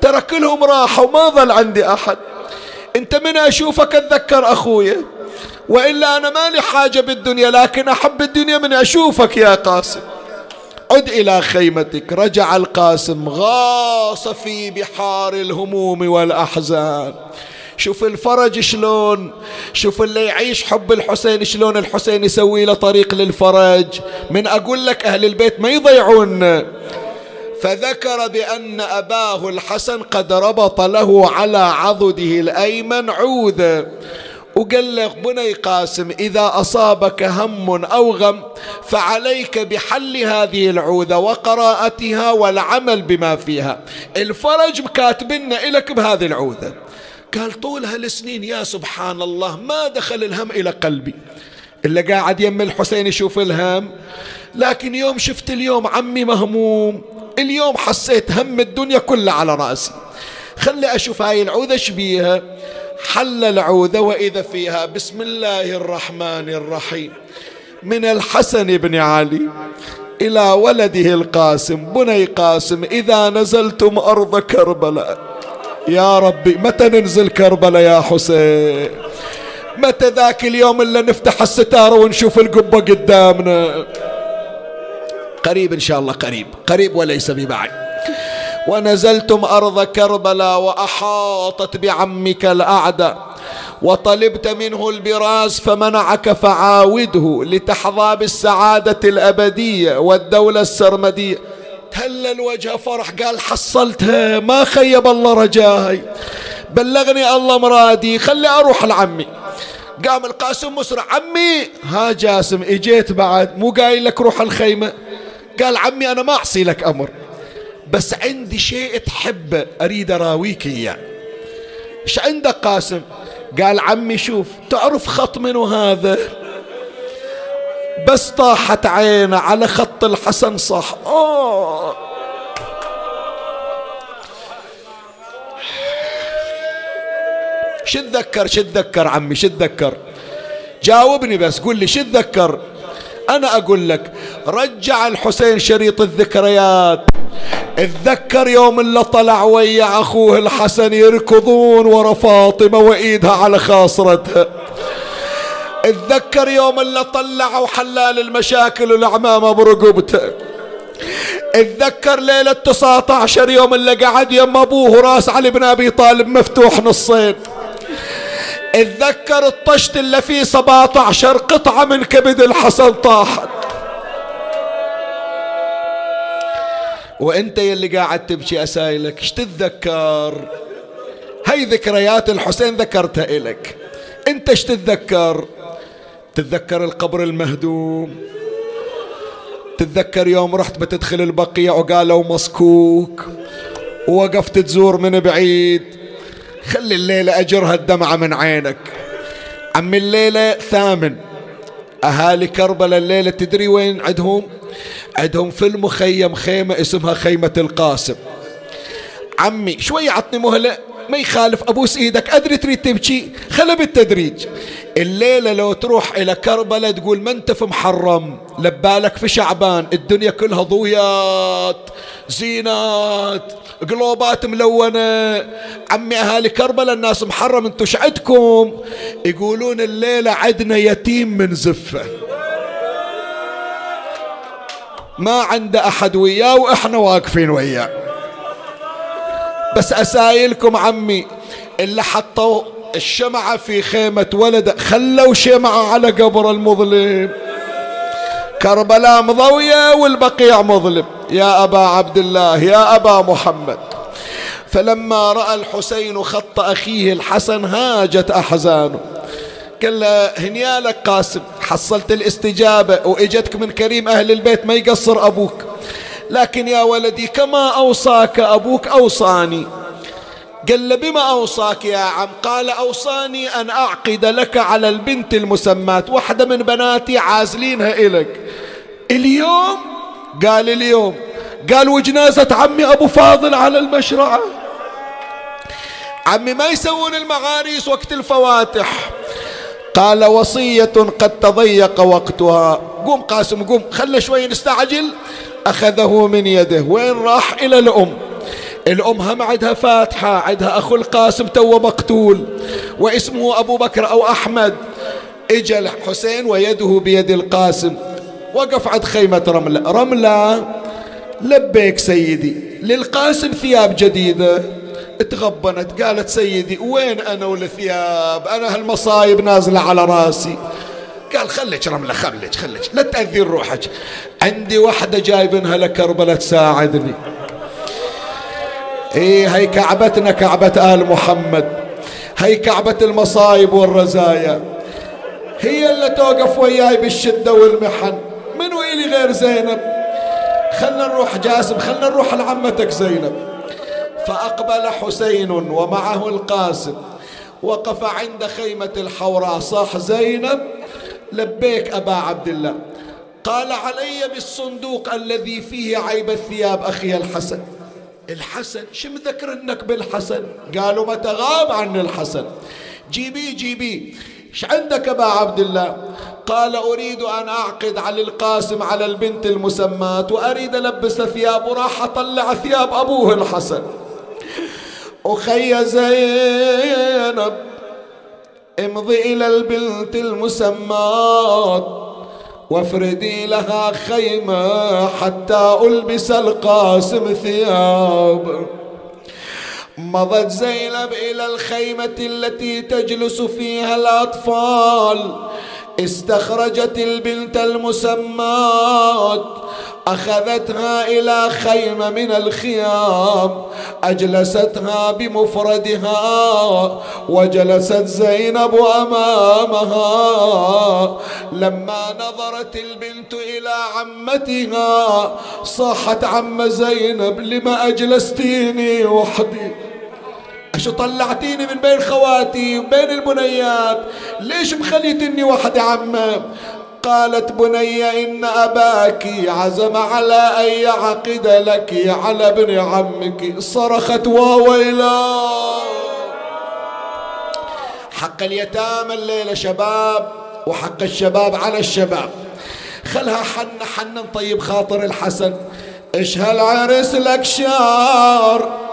ترى كلهم راحوا ما ظل عندي أحد. أنت من أشوفك أتذكر أخويا وإلا أنا ما لي حاجة بالدنيا لكن أحب الدنيا من أشوفك يا قاسم. عد إلى خيمتك رجع القاسم غاص في بحار الهموم والأحزان. شوف الفرج شلون شوف اللي يعيش حب الحسين شلون الحسين يسوي له طريق للفرج. من أقول لك أهل البيت ما يضيعون. فذكر بأن أباه الحسن قد ربط له على عضده الأيمن عوذة وقال له بني قاسم إذا أصابك هم أو غم فعليك بحل هذه العوذة وقراءتها والعمل بما فيها. الفرج كاتبنا إلك بهذه العوذة. قال طول هالسنين يا سبحان الله ما دخل الهم إلى قلبي. اللي قاعد يم الحسين يشوف الهم. لكن يوم شفت اليوم عمي مهموم. اليوم حسيت هم الدنيا كلها على رأسي. خلي أشوف هاي العوذة شبيها حل العوذة وإذا فيها بسم الله الرحمن الرحيم. من الحسن بن علي إلى ولده القاسم بني قاسم إذا نزلتم أرض كربلاء. يا ربي متى ننزل كربلاء يا حسين؟ متى ذاك اليوم اللي نفتح الستارة ونشوف القبة قدامنا؟ قريب إن شاء الله قريب. قريب وليس ببعيد. ونزلتم أرض كربلاء وأحاطت بعمك الأعداء وطلبت منه البراز فمنعك فعاوده لتحظى بالسعادة الأبدية والدولة السرمدية. تهلل وجه فرح قال حصلتها ما خيب الله رجاي بلغني الله مرادي خلي أروح لعمي. قام القاسم مسرع عمي ها جاسم إجيت بعد مو قايل لك روح الخيمة؟ قال عمي أنا ما أعصي لك أمر. بس عندي شيء تحبه أريد أراويك إياه. إيش عندك قاسم؟ قال عمي شوف تعرف خط منو هذا؟ بس طاحت عينه على خط الحسن صح. أوه شو تذكر؟ شو تذكر عمي؟ شو تذكر؟ جاوبني بس قول لي شو تذكر؟ أنا أقول لك رجع الحسين شريط الذكريات. اتذكر يوم اللي طلع ويا أخوه الحسن يركضون ورا فاطمة وإيدها على خاصرتها. اتذكر يوم اللي طلعوا حلال المشاكل والعمامة برقبته اتذكر ليلة 19 يوم اللي قعد يم أبوه راس علي بن أبي طالب مفتوح نصين. اتذكر الطشت اللي فيه 17 قطعة من كبد الحسن طاحت. وانت يلي قاعد تبكي اسايلك إيش تتذكر؟ هاي ذكريات الحسين ذكرتها إلك. انت إيش تتذكر؟ تتذكر القبر المهدوم. تتذكر يوم رحت بتدخل البقيع وقالوا مسكوك. ووقفت تزور من بعيد. خلي الليلة أجرها الدمعة من عينك. عم الليلة ثامن. أهالي كربلاء الليلة تدري وين عندهم؟ عندهم في المخيم خيمة اسمها خيمة القاسم. عمي شوي عطني مهلة ما يخالف أبوس إيدك. أدري تريد تبكي؟ خله بالتدريج. الليلة لو تروح إلى كربلاء تقول ما أنت في محرم لبالك في شعبان الدنيا كلها ضويات زينات. قلوبات ملونة. عمي أهالي كربلاء الناس محرم انتو عندكم؟ يقولون الليلة عدنا يتيم من زفة. ما عنده أحد وياه وإحنا واقفين وياه. بس أسايلكم عمي اللي حطوا الشمعة في خيمة ولد خلوا شمعة على قبر المظلم. كربلاء مضوية والبقيع مظلم. يا أبا عبد الله يا أبا محمد. فلما رأى الحسين خط أخيه الحسن هاجت أحزانه. قال له هنيالك قاسم حصلت الاستجابة وإجتك من كريم أهل البيت ما يقصر أبوك. لكن يا ولدي كما أوصاك أبوك أوصاني. قال له بما أوصاك يا عم؟ قال أوصاني أن أعقد لك على البنت المسمات واحدة من بناتي عازلينها إلك اليوم؟ قال اليوم. قال وجنازة عمي أبو فاضل على المشرعة. عمي ما يسوون المغاريس وقت الفواتح. قال وصية قد تضيق وقتها. قوم قاسم قوم خلنا شوي نستعجل. أخذه من يده. وين راح؟ إلى الأم. الأم هم عندها فاتحة عندها أخو القاسم تو مقتول. واسمه أبو بكر أو أحمد. إجا الحسين ويده بيد القاسم. وقف عند خيمة رملة رملة لبيك سيدي. للقاسم ثياب جديدة. تغبنت قالت سيدي وين أنا والثياب؟ أنا هالمصايب نازلة على راسي. قال خليك رملة خليك خليك. لا تأذين روحك. عندي واحدة جايبنها لكربلة تساعدني. إيه هي كعبتنا كعبة آل محمد. هي كعبة المصايب والرزايا. هي اللي توقف وياي بالشدة والمحن. منو إلي غير زينب؟ خلنا نروح جاسم خلنا نروح لعمتك زينب. فأقبل حسين ومعه القاسم. وقف عند خيمة الحوراء. صاح زينب لبيك أبا عبد الله. قال علي بالصندوق الذي فيه عيب الثياب أخي الحسن. الحسن شو مذكرنك بالحسن؟ قالوا متى غاب عن الحسن. جيبي جيبي. إيش عندك أبا عبد الله؟ قال أريد أن أعقد على القاسم على البنت المسماة وأريد ألبس ثياب وراح أطلع ثياب أبوه الحسن. أخي زينب امضي إلى البنت المسماة وافردي لها خيمة حتى ألبس القاسم ثياب. مضت زينب إلى الخيمة التي تجلس فيها الأطفال. استخرجت البنت المسمات أخذتها إلى خيمة من الخيام أجلستها بمفردها وجلست زينب أمامها. لما نظرت البنت إلى عمتها صاحت عم زينب لما أجلستيني وحدي؟ شو طلعتيني من بين خواتي وبين البنيات؟ ليش مخليتني وحدي عمة؟ قالت بني إن أباك عزم على أن يعقد لك على ابن عمك. صرخت وويلا حق اليتامى الليلة شباب وحق الشباب على الشباب. خلها حن حن طيب خاطر الحسن. إيش هالعرس لك شار؟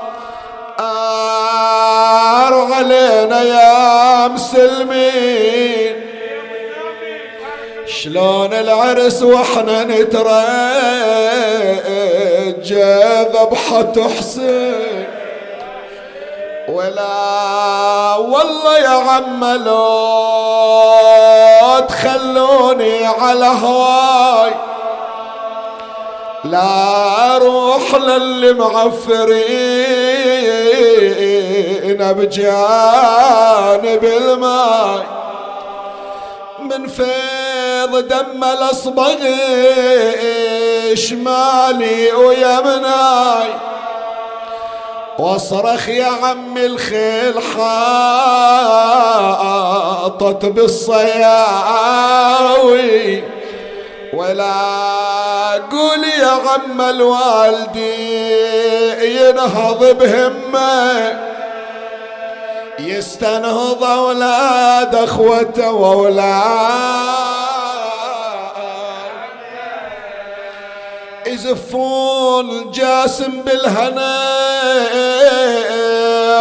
آر علينا يا مسلمين. شلون العرس وإحنا نترجى ذبحة حسين. ولا والله يا عم لو تخلوني على هواي. لا أروح للي معفرين بجانب الماي من فيض دم الأصبغ شمالي ويمناي. واصرخ يا عمي الخيل حاطت بالصياوي. ولا قول يا عم الوالدي ينهض بهمه. يستنهض أولاد أخوته واولاد يزفون جاسم بالهنا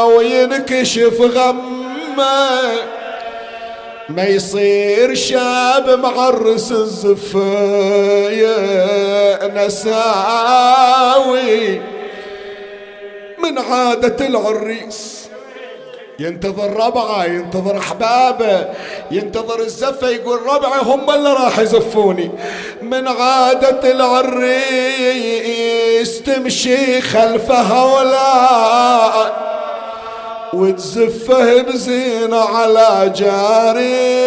وينكشف غمه. ما يصير شاب معرس الزفة يا نساوي من عادة العريس. ينتظر ربعه ينتظر أحبابه ينتظر الزفة يقول ربعه هم اللي راح يزفوني. من عادة العريس تمشي خلف هؤلاء. وتزفه بزينة على جاري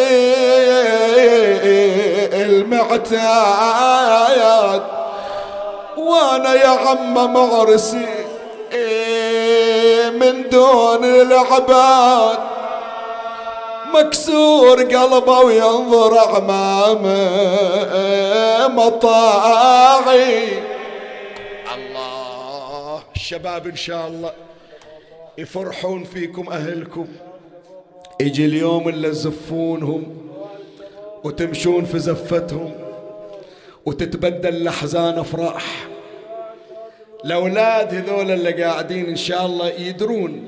المعتاد. وأنا يا عم معرسي من دون العباد. مكسور قلبه وينظر امامه مطاعي. الله الشباب إن شاء الله. يفرحون فيكم أهلكم. يجي اليوم اللي تزفونهم وتمشون في زفتهم وتتبدل الأحزان أفراح. الأولاد هذول اللي قاعدين إن شاء الله يدرون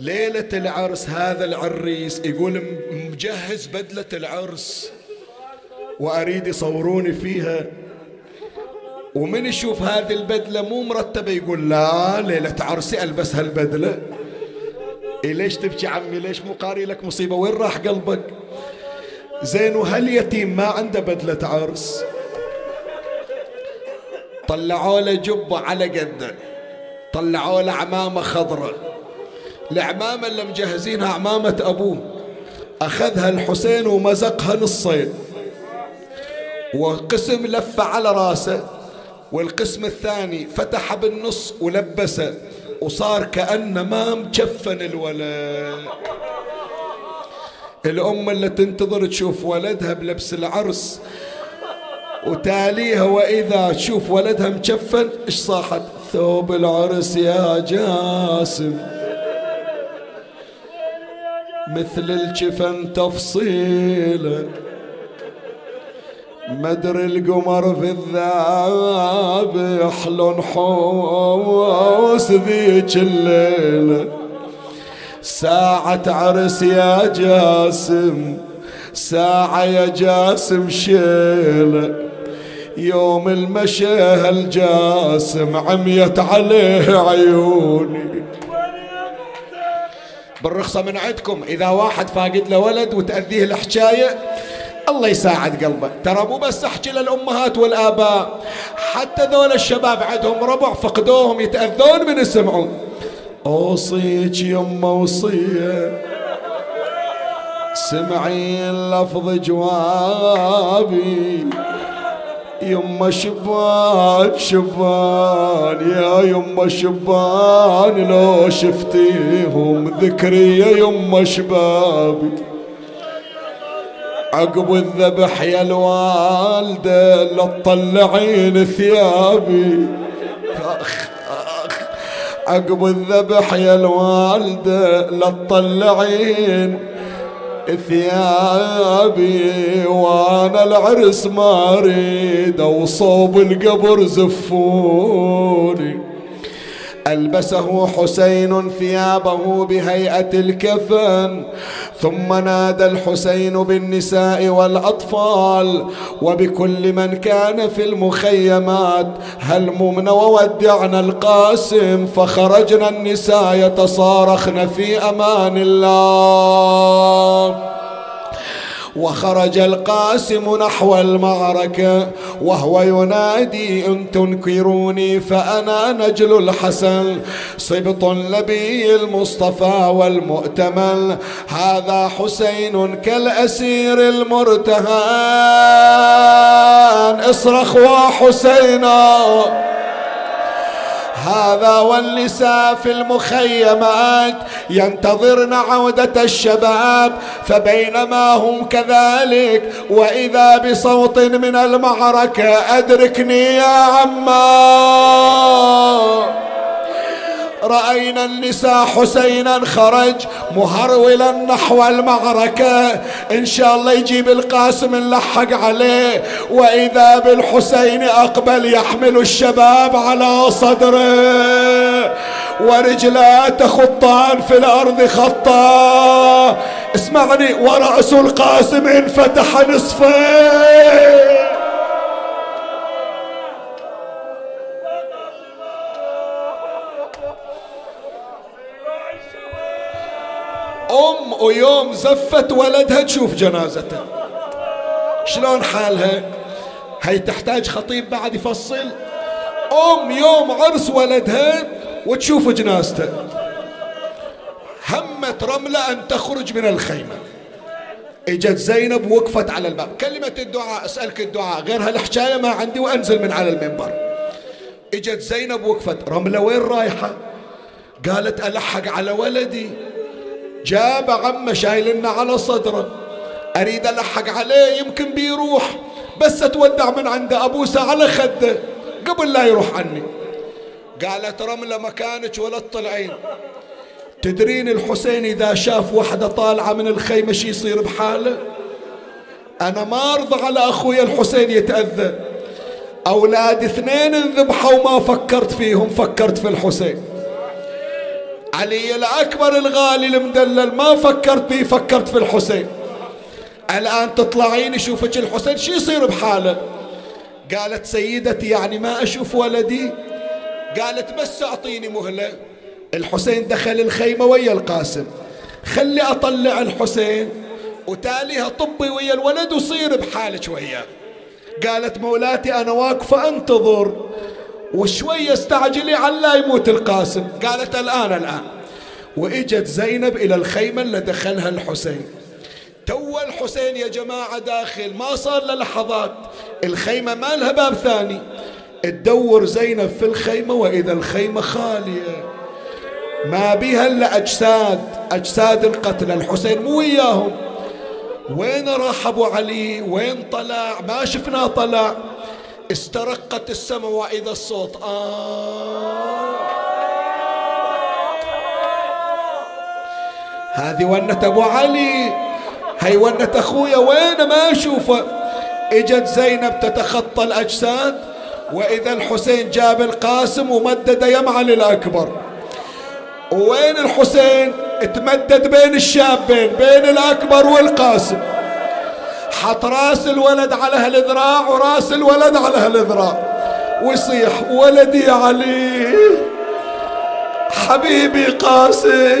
ليلة العرس هذا العريس يقول مجهز بدلة العرس وأريد يصوروني فيها ومن يشوف هذه البدلة مو مرتبة يقول لا ليلة عرسي ألبس هالبدلة. إيه ليش تبكي عمي؟ ليش مو قاري لك مصيبة؟ وين راح قلبك؟ زين وهل يتيم ما عنده بدلة عرس؟ طلعوا له جبة على قده. طلعوا له عمامة خضراء. العمامة اللي مجهزينها عمامة أبوه. أخذها الحسين ومزقها نصين. وقسم لفة على راسه. والقسم الثاني فتح بالنص ولبسه وصار كأنه ما مجفن الولد. الأم اللي تنتظر تشوف ولدها بلبس العرس وتاليها وإذا تشوف ولدها مكفن إيش صاحت؟ ثوب العرس يا جاسم. مثل الجفن تفصيله مدر القمر في الذاب يحلو نحوس ذيك الليلة. ساعة عرس يا جاسم ساعة يا جاسم شيلة يوم المشى هالجاسم عميت عليه عيوني. بالرخصة من عندكم إذا واحد فاقد له ولد وتأذيه الحكاية الله يساعد قلبه. ترى مو بس أحكي للأمهات والآباء حتى ذول الشباب عندهم ربع فقدوهم يتأذون من يسمعون أوصيك يمه وصيه سمعي اللفظ جوابي. يما شبان شبان يا يما شبان لو شفتيهم ذكري يا يما شبابي. عقب الذبح يا الوالدة لا تطلعين ثيابي. أخ أخ. عقب الذبح يا الوالدة لا تطلعين ثيابي. وأنا العرس ما أريد وصوب القبر زفوني. ألبسه حسين ثيابه بهيئة الكفن ثم نادى الحسين بالنساء والأطفال وبكل من كان في المخيمات هلممن وودعنا القاسم؟ فخرجنا النساء يتصارخن في أمان الله. وخرج القاسم نحو المعركة وهو ينادي إن تنكروني فأنا نجل الحسن صبط النبي المصطفى والمؤتمن هذا حسين كالأسير المرتهن اصرخ وحسينا. هذا والنساء في المخيمات ينتظرن عودة الشباب فبينما هم كذلك وإذا بصوت من المعركة أدركني يا عمار رأينا النساء حسينا خرج مهرولا نحو المعركة. إن شاء الله يجيب القاسم نلحق عليه. وإذا بالحسين أقبل يحمل الشباب على صدره. ورجلات خطان في الأرض خطا. اسمعني ورأس القاسم انفتح نصفين أم ويوم زفت ولدها تشوف جنازته. شلون حالها؟ هي تحتاج خطيب بعد يفصل. أم يوم عرس ولدها وتشوف جنازته. همت رملة أن تخرج من الخيمة. إجت زينب وقفت على الباب. كلمة الدعاء أسألك الدعاء. غير هالحكاية ما عندي وأنزل من على المنبر. إجت زينب وقفت. رملة وين رايحة؟ قالت ألحق على ولدي. جاب عمه شايلنا على صدره. أريد ألحق عليه يمكن بيروح بس أتودع من عنده ابوسه على خده قبل لا يروح عني. قالت رملة مكانك ولا تطلعين. تدرين الحسين إذا شاف وحدة طالعة من الخيمه شي يصير بحاله؟ أنا ما أرضى على أخوي الحسين يتأذى. أولاد اثنين انذبحوا وما فكرت فيهم فكرت في الحسين. علي الأكبر الغالي المدلل ما فكرت بيه فكرت في الحسين. الآن تطلعين يشوفك الحسين شو يصير بحاله؟ قالت سيدتي يعني ما أشوف ولدي؟ قالت بس أعطيني مهلة. الحسين دخل الخيمة ويا القاسم. خلي أطلع الحسين وتاليها طبي ويا الولد وصير بحالك وياه. قالت مولاتي أنا واقفة أنتظر. وشوية استعجلي على لا يموت القاسم. قالت الآن الآن. وإجت زينب إلى الخيمة اللي دخلها الحسين. تو الحسين يا جماعة داخل ما صار له لحظات. الخيمة ما لها باب ثاني. تدور زينب في الخيمة وإذا الخيمة خالية. ما بها إلا أجساد أجساد القتلى الحسين مو وياهم. وين راح أبو علي؟ وين طلع؟ ما شفناه طلع. استرقت السماء واذا الصوت. آه. هذه ونة أبو علي. هي ونة أخويا. وين ما أشوفه. إجت زينب تتخطى الأجساد. وإذا الحسين جاب القاسم ومدد علي الاكبر وين الحسين؟ تمدد بين الشابين بين الأكبر والقاسم. حط راس الولد على هالذراع وراس الولد على هالذراع ويصيح ولدي علي حبيبي قاسم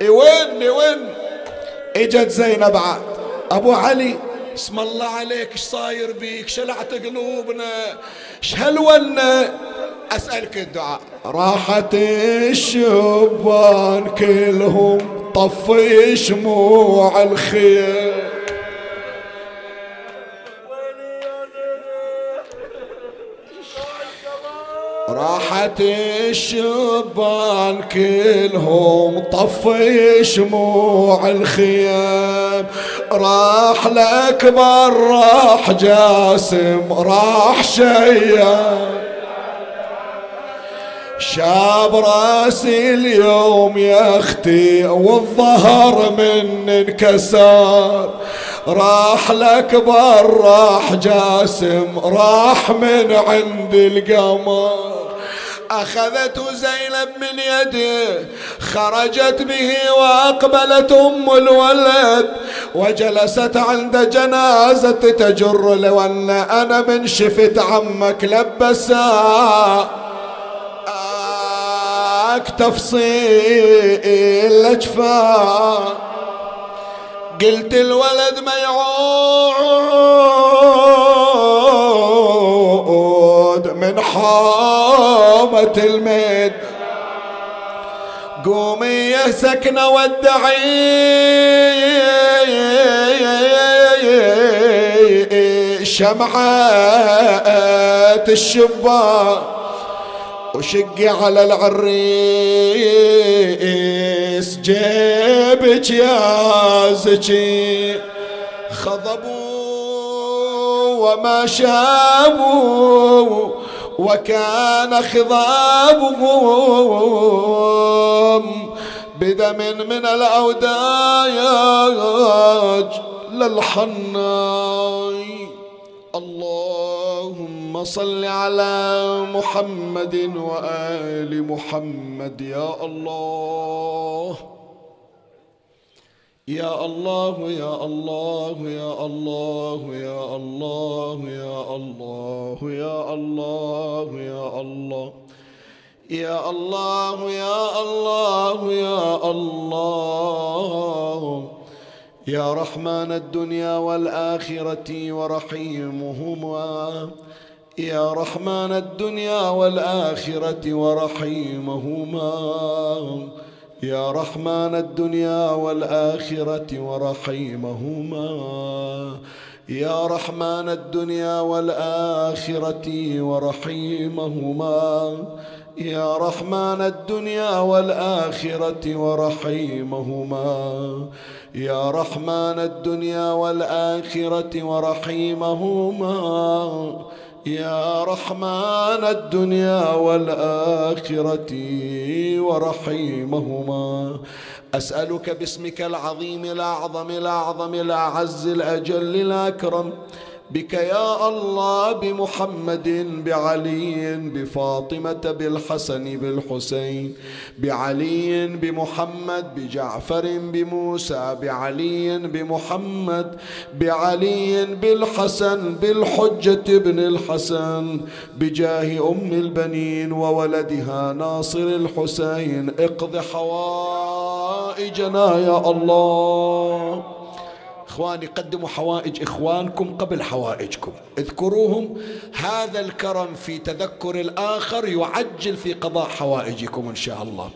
وين وين؟ إجت زينب عاد. أبو علي اسم الله عليك إيش صاير بيك؟ شلعت قلوبنا إيش هالونه أسألك الدعاء. راحت الشبان كلهم طفي شموع الخير راحت الشبان كلهم طفي شموع الخيام. راح الأكبر راح جاسم راح شيام. شاب راسي اليوم يا أختي والظهر من انكسر. راح الاكبر راح جاسم راح من عند القمر. أخذته زينب من يده خرجت به وأقبلت أم الولد. وجلست عند جنازة تجر لو أن أنا من شفت عمك لبسا. تفصيل الأجفان قلت الولد ما يعود من حامة الميد قومي يا سكنة ودعي شمعة الشباك. وشقي على العريس جيبك يا زكي. خضبوا وما شابوا وكان خضابهم بدم من الأوداج للحناي صل على محمد وآل محمد يا الله يا الله يا الله يا الله يا الله يا الله يا الله يا الله يا الله يا الله يا الله يا رحمن الدنيا والآخرة ورحيمهما يا رحمن الدنيا والآخرة ورحيمهما. يا رحمن الدنيا والآخرة ورحيمهما. يا رحمن الدنيا والآخرة ورحيمهما. يا رحمن الدنيا والآخرة ورحيمهما. يا رحمن الدنيا والآخرة ورحيمهما. يا رحمن الدنيا والآخرة ورحيمهما. أسألك باسمك العظيم الأعظم الأعظم الأعز الأجل الأكرم. بك يا الله بمحمد بعلي بفاطمة بالحسن بالحسين بعلي بمحمد بجعفر بموسى بعلي بمحمد بعلي بالحسن بالحجة ابن الحسن بجاه أم البنين وولدها ناصر الحسين. اقض حوائجنا يا الله. إخواني قدموا حوائج إخوانكم قبل حوائجكم. اذكروهم هذا الكرم في تذكر الآخر يعجل في قضاء حوائجكم إن شاء الله.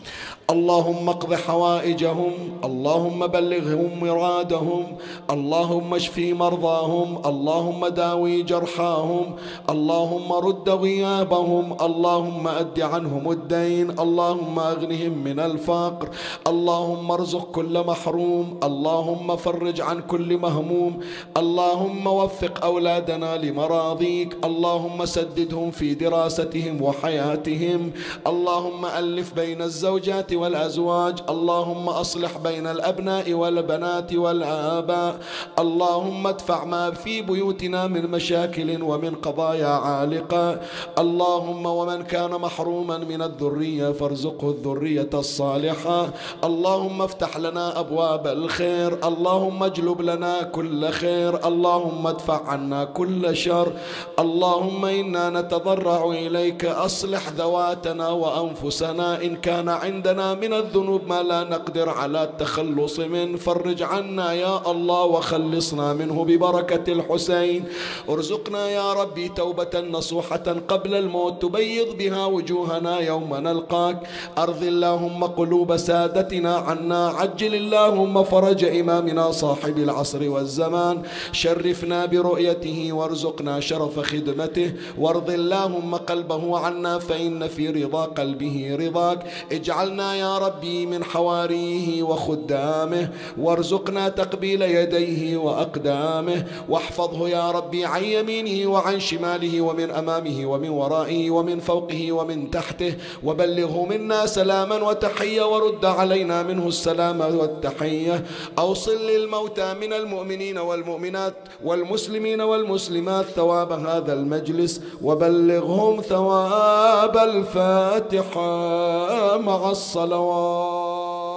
اللهم اقض حوائجهم اللهم بلغهم مرادهم اللهم اشفي مرضاهم اللهم داوي جرحاهم اللهم رد غيابهم اللهم أد عنهم الدين اللهم أغنهم من الفقر اللهم ارزق كل محروم اللهم فرج عن كل مهموم اللهم وفق أولادنا لمراضيك اللهم سددهم في دراستهم وحياتهم اللهم ألف بين الزوجات والأزواج. اللهم أصلح بين الأبناء والبنات والآباء. اللهم ادفع ما في بيوتنا من مشاكل ومن قضايا عالقة. اللهم ومن كان محروما من الذرية فارزقه الذرية الصالحة. اللهم افتح لنا أبواب الخير. اللهم اجلب لنا كل خير. اللهم ادفع عنا كل شر. اللهم إنا نتضرع إليك. أصلح ذواتنا وأنفسنا إن كان عندنا من الذنوب ما لا نقدر على التخلص منه فرج عنا يا الله وخلصنا منه ببركة الحسين. ارزقنا يا ربي توبة نصوحة قبل الموت. تبيض بها وجوهنا يوم نلقاك. أرض اللهم قلوب سادتنا عنا. عجل اللهم فرج إمامنا صاحب العصر والزمان. شرفنا برؤيته وارزقنا شرف خدمته. وارض اللهم قلبه عنا فإن في رضا قلبه رضاك. اجعلنا يا ربي من حواريه وخدامه وارزقنا تقبيل يديه وأقدامه. واحفظه يا ربي عن يمينه وعن شماله ومن أمامه ومن ورائه ومن فوقه ومن تحته. وبلغه منا سلاما وتحية ورد علينا منه السلام والتحية. أوصل للموتى من المؤمنين والمؤمنات والمسلمين والمسلمات ثواب هذا المجلس. وبلغهم ثواب الفاتحة مع الصلوات